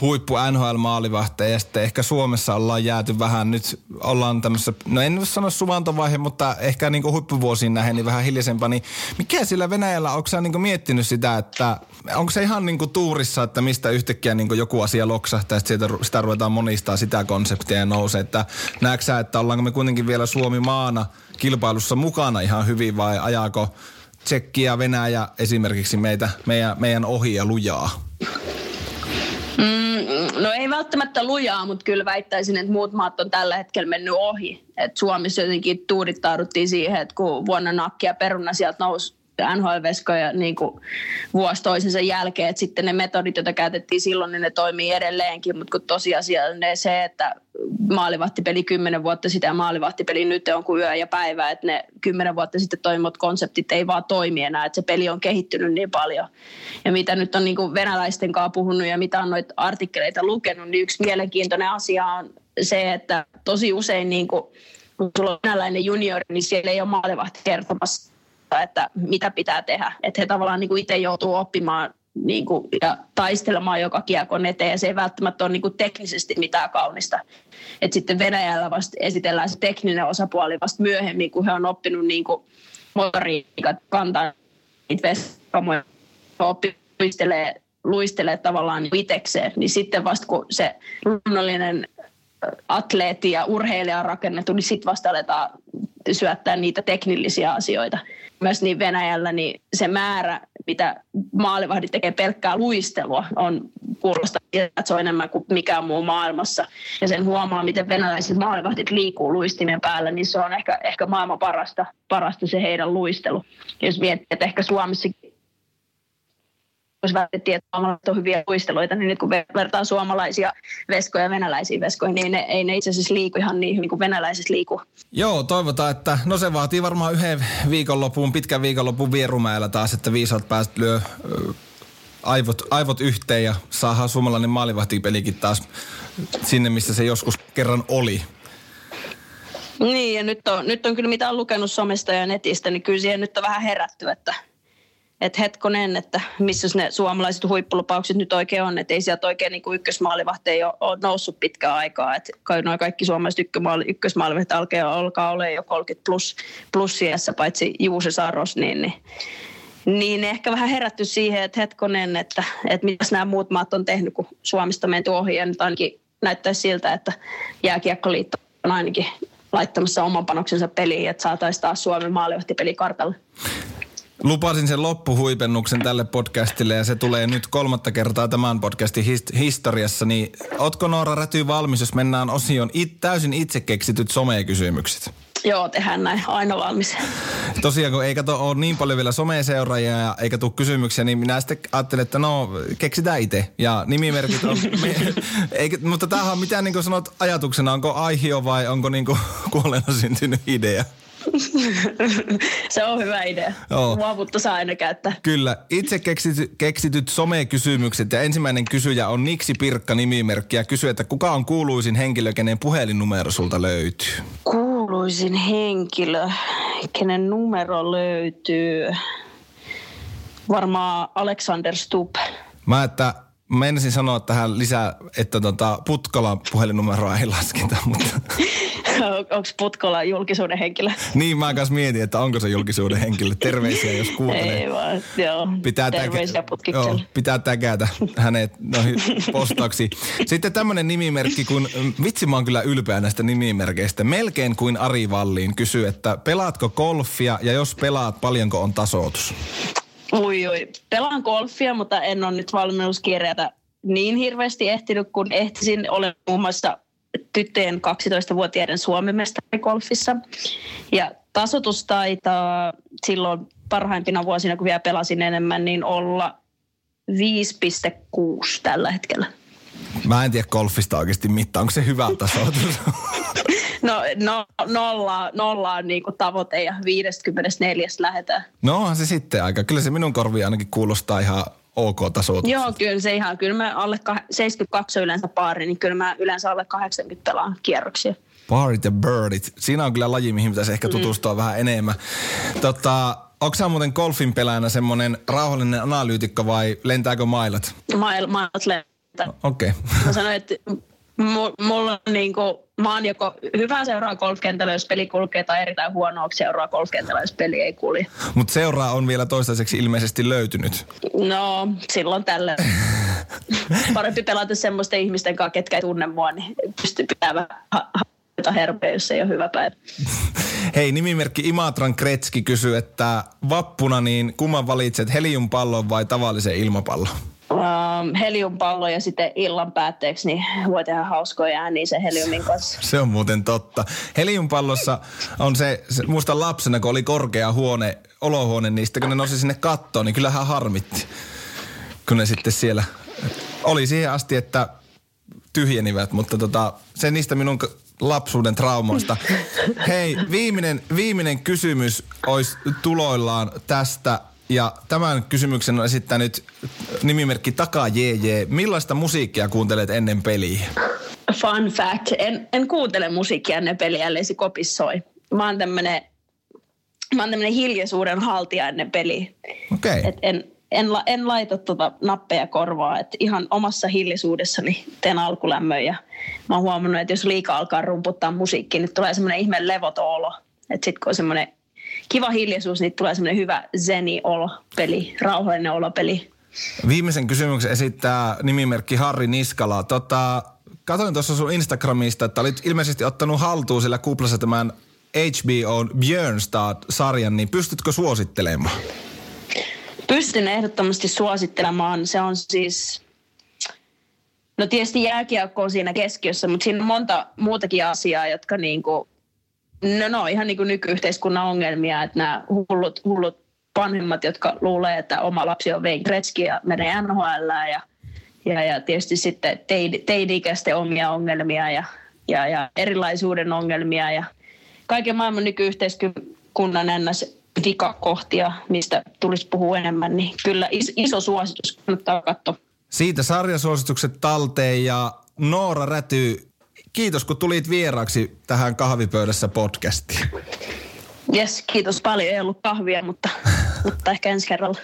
huippu NHL-maalivahteja ja sitten ehkä Suomessa ollaan jääty vähän nyt, ollaan tämmöisessä, no en sano suvantovaihe, mutta ehkä niin huippuvuosiin nähden niin vähän hiljaisempaa, niin mikä sillä Venäjällä, onko sä niin miettinyt sitä, että onko se ihan niin tuurissa, että mistä yhtäkkiä niin joku asia loksahtaa ja sieltä, sitä ruvetaan monistaa sitä konseptia ja nousee, että näetkö sä, että ollaanko me kuitenkin vielä Suomi maana kilpailussa mukana ihan hyvin vai ajaako Tsekki ja Venäjä esimerkiksi meitä, meidän, meidän ohi ja lujaa? No ei välttämättä lujaa, mutta kyllä väittäisin, että muut maat on tällä hetkellä mennyt ohi. Et Suomessa jotenkin tuudittauduttiin siihen, että kun vuonna nakki ja peruna sieltä nousi NHL-veskoja niin kuin vuosi toisensa jälkeen, että sitten ne metodit, joita käytettiin silloin, niin ne toimii edelleenkin, mutta kun tosiasia on se, että maalivahtipeli kymmenen vuotta sitä ja maalivahtipeli nyt on kuin yö ja päivä, että ne kymmenen vuotta sitten toimivat konseptit ei vaan toimi enää, että se peli on kehittynyt niin paljon. Ja mitä nyt on niin kuin venäläisten kanssa puhunut ja mitä on noita artikkeleita lukenut, niin yksi mielenkiintoinen asia on se, että tosi usein niin kuin, kun sulla on venäläinen juniori, niin siellä ei ole maalivahti kertomassa että mitä pitää tehdä. Että he tavallaan niin kuin itse joutuu oppimaan niin kuin, ja taistelemaan joka kiekon eteen, ja se ei välttämättä ole niin kuin teknisesti mitään kaunista. Et sitten Venäjällä vasta esitellään se tekninen osapuoli vasta myöhemmin, kun he on oppinut niin kuin motoriikat kantaa niitä veskamoja, luistelee, luistelee tavallaan niin itekseen, niin sitten vasta kun se luonnollinen atleetti ja urheilija on rakennettu, niin sitten vasta aletaan syöttää niitä teknillisiä asioita. Myös niin Venäjällä niin se määrä, mitä maalivahdit tekee pelkkää luistelua, on kuulostaa että se on enemmän kuin mikään muu maailmassa. Ja sen huomaa, miten venäläiset maalivahdit liikkuu luistimen päällä, niin se on ehkä, ehkä maailman parasta, parasta se heidän luistelu. Jos miettii, että ehkä Suomessakin jos väitettiin, että suomalaiset on hyviä luisteluita, niin nyt kun vertaa suomalaisia veskoja ja venäläisiä veskoja, niin ne, ei ne itse asiassa liiku ihan niin hyvin kuin venäläiset liiku. Joo, toivotaan, että no se vaatii varmaan yhden viikonlopun, pitkän viikonlopun Vierumäellä taas, että viisaat pääset lyö aivot, aivot yhteen ja saadaan suomalainen maalivahtipelikin taas sinne, missä se joskus kerran oli. Niin, ja nyt on, nyt on kyllä mitä on lukenut somesta ja netistä, niin kyllä siihen nyt on vähän herätty, että että hetkonen, että missä ne suomalaiset huippulupaukset nyt oikein on, että ei sieltä oikein niin ykkösmaalivahti ole, ole noussut pitkään aikaa, että noin kaikki suomalaiset ykkömaali, ykkösmaalivahti alkaa, alkaa jo 30 plus, plus iässä, paitsi Juuse Saros, niin, niin niin ehkä vähän herätty siihen, että hetkonen, että, että mitä nämä muut maat on tehnyt, kun Suomesta menty ohi. Ja nyt ainakin näyttäisi siltä, että jääkiekkoliitto on ainakin laittamassa oman panoksensa peliin, että saataisiin taas Suomen maalivahtipeli kartalle. Lupasin sen loppuhuipennuksen tälle podcastille ja se tulee nyt kolmatta kertaa tämän podcastin hist- historiassa. Niin ootko Noora Räty valmis, jos mennään osioon it- täysin itse keksityt somekysymykset? Joo, tehdään näin. Aina valmis. Tosiaan, kun ei kato ole niin paljon vielä someseuraajia ja eikä tule kysymyksiä, niin minä sitten ajattelin, että no, keksitään itse. Ja nimimerkit on... (laughs) me, eikä, mutta tämähän on mitään niin kuin sanot ajatuksena, onko aihio vai onko niin kuin (laughs) kuolleena syntynyt idea? (laughs) se on hyvä idea. Joo. Luovuutta saa aina käyttää. Kyllä. Itse keksity, keksityt somekysymykset ja ensimmäinen kysyjä on Niksi Pirkka nimimerkki ja kysyy, että kuka on kuuluisin henkilö, kenen puhelinnumero sulta löytyy? Kuuluisin henkilö, kenen numero löytyy. Varmaan Alexander Stubb. Mä että Menisin sanoa tähän lisää, että tota, Putkolan puhelinnumeroa ei lasketa, mutta... (laughs) (laughs) Onko Putkola julkisuuden henkilö? Niin, mä kanssa mietin, että onko se julkisuuden henkilö. Terveisiä, jos kuuntelee. Ei vaan, joo. Pitää, Terveisiä täkä, joo, pitää täkätä hänet noihin postauksiin. Sitten tämmöinen nimimerkki, kun vitsi mä oon kyllä ylpeä näistä nimimerkeistä. Melkein kuin Ari Valliin kysyy, että pelaatko golfia ja jos pelaat, paljonko on tasoitus? Ui, ui. Pelaan golfia, mutta en ole nyt valmennuskirjata niin hirveästi ehtinyt, kun ehtisin. Olen muun muassa tyttöjen 12-vuotiaiden Suomen mestari golfissa. Ja tasotus taitaa silloin parhaimpina vuosina, kun vielä pelasin enemmän, niin olla 5,6 tällä hetkellä. Mä en tiedä golfista oikeasti mitään. Onko se hyvä tasoitus? (laughs) No, no nolla, nolla on niin tavoite ja 54 lähetään. No onhan se sitten aika. Kyllä se minun korviin ainakin kuulostaa ihan ok tasoitus. Joo, kyllä se ihan. Kyllä mä alle 72 on yleensä paari, niin kyllä mä yleensä alle 80 pelaan kierroksia. Paarit ja birdit. Siinä on kyllä laji, mihin pitäisi ehkä mm. tutustua mm. vähän enemmän. Tota, Onko sä muuten golfin pelaajana semmoinen rauhallinen analyytikko vai lentääkö mailat? Mail, mailat lentää. Okei. Okay. Mä sanoin, että mulla on niinku, mä oon joko hyvä seuraa golfkentällä, jos peli kulkee, tai erittäin huonoa seuraa golfkentällä, jos peli ei kulje. Mutta seuraa on vielä toistaiseksi ilmeisesti löytynyt. No, silloin tällä. (laughs) Parempi pelata semmoisten ihmisten kanssa, ketkä ei tunne mua, niin pystyy pitämään ha- ha- herpeä, jos ei ole hyvä päivä. (laughs) Hei, nimimerkki Imatran Kretski kysyy, että vappuna niin kumman valitset, heliumpallon vai tavallisen ilmapallon? Um, heliumpallo ja sitten illan päätteeksi niin voi tehdä hauskoja ääniä sen heliumin kanssa. Se on muuten totta. Heliumpallossa on se, se muista lapsena, kun oli korkea huone, olohuone, niin sitten kun ne nousi sinne kattoon, niin kyllähän harmitti. Kun ne sitten siellä oli siihen asti, että tyhjenivät, mutta tota, se niistä minun lapsuuden traumoista. Hei, viimeinen, viimeinen kysymys olisi tuloillaan tästä ja tämän kysymyksen on esittänyt nimimerkki Taka JJ. Millaista musiikkia kuuntelet ennen peliä? Fun fact. En, en kuuntele musiikkia ennen peliä, ellei se kopissoi. Mä oon tämmönen, mä oon tämmönen hiljaisuuden haltija ennen peliä. Okei. Okay. en, en, en laita tota nappeja korvaa. Et ihan omassa hiljaisuudessani teen alkulämmön ja mä oon huomannut, että jos liikaa alkaa rumputtaa musiikki, niin tulee semmoinen ihme levoton olo. Että sit kun on semmoinen kiva hiljaisuus, niin tulee semmoinen hyvä zeni-olo-peli, rauhallinen olopeli. Viimeisen kysymyksen esittää nimimerkki Harri Niskala. Tota, katoin tuossa sun Instagramista, että olit ilmeisesti ottanut haltuun sillä kuplassa tämän HBO Björnstad-sarjan, niin pystytkö suosittelemaan? Pystyn ehdottomasti suosittelemaan. Se on siis, no tietysti jääkiekko on siinä keskiössä, mutta siinä on monta muutakin asiaa, jotka niin kuin No, no ihan niin kuin nykyyhteiskunnan ongelmia, että nämä hullut, hullut vanhemmat, jotka luulee, että oma lapsi on Wayne Gretzky ja menee NHL ja, ja, ja tietysti sitten teini-ikäisten omia ongelmia ja, ja, ja erilaisuuden ongelmia ja kaiken maailman nykyyhteiskunnan ennäs vikakohtia, mistä tulisi puhua enemmän, niin kyllä iso suositus kannattaa katsoa. Siitä sarjasuositukset talteen ja Noora Räty, kiitos kun tulit vieraaksi tähän kahvipöydässä podcastiin. Yes, kiitos paljon. Ei ollut kahvia, mutta, mutta ehkä ensi kerralla.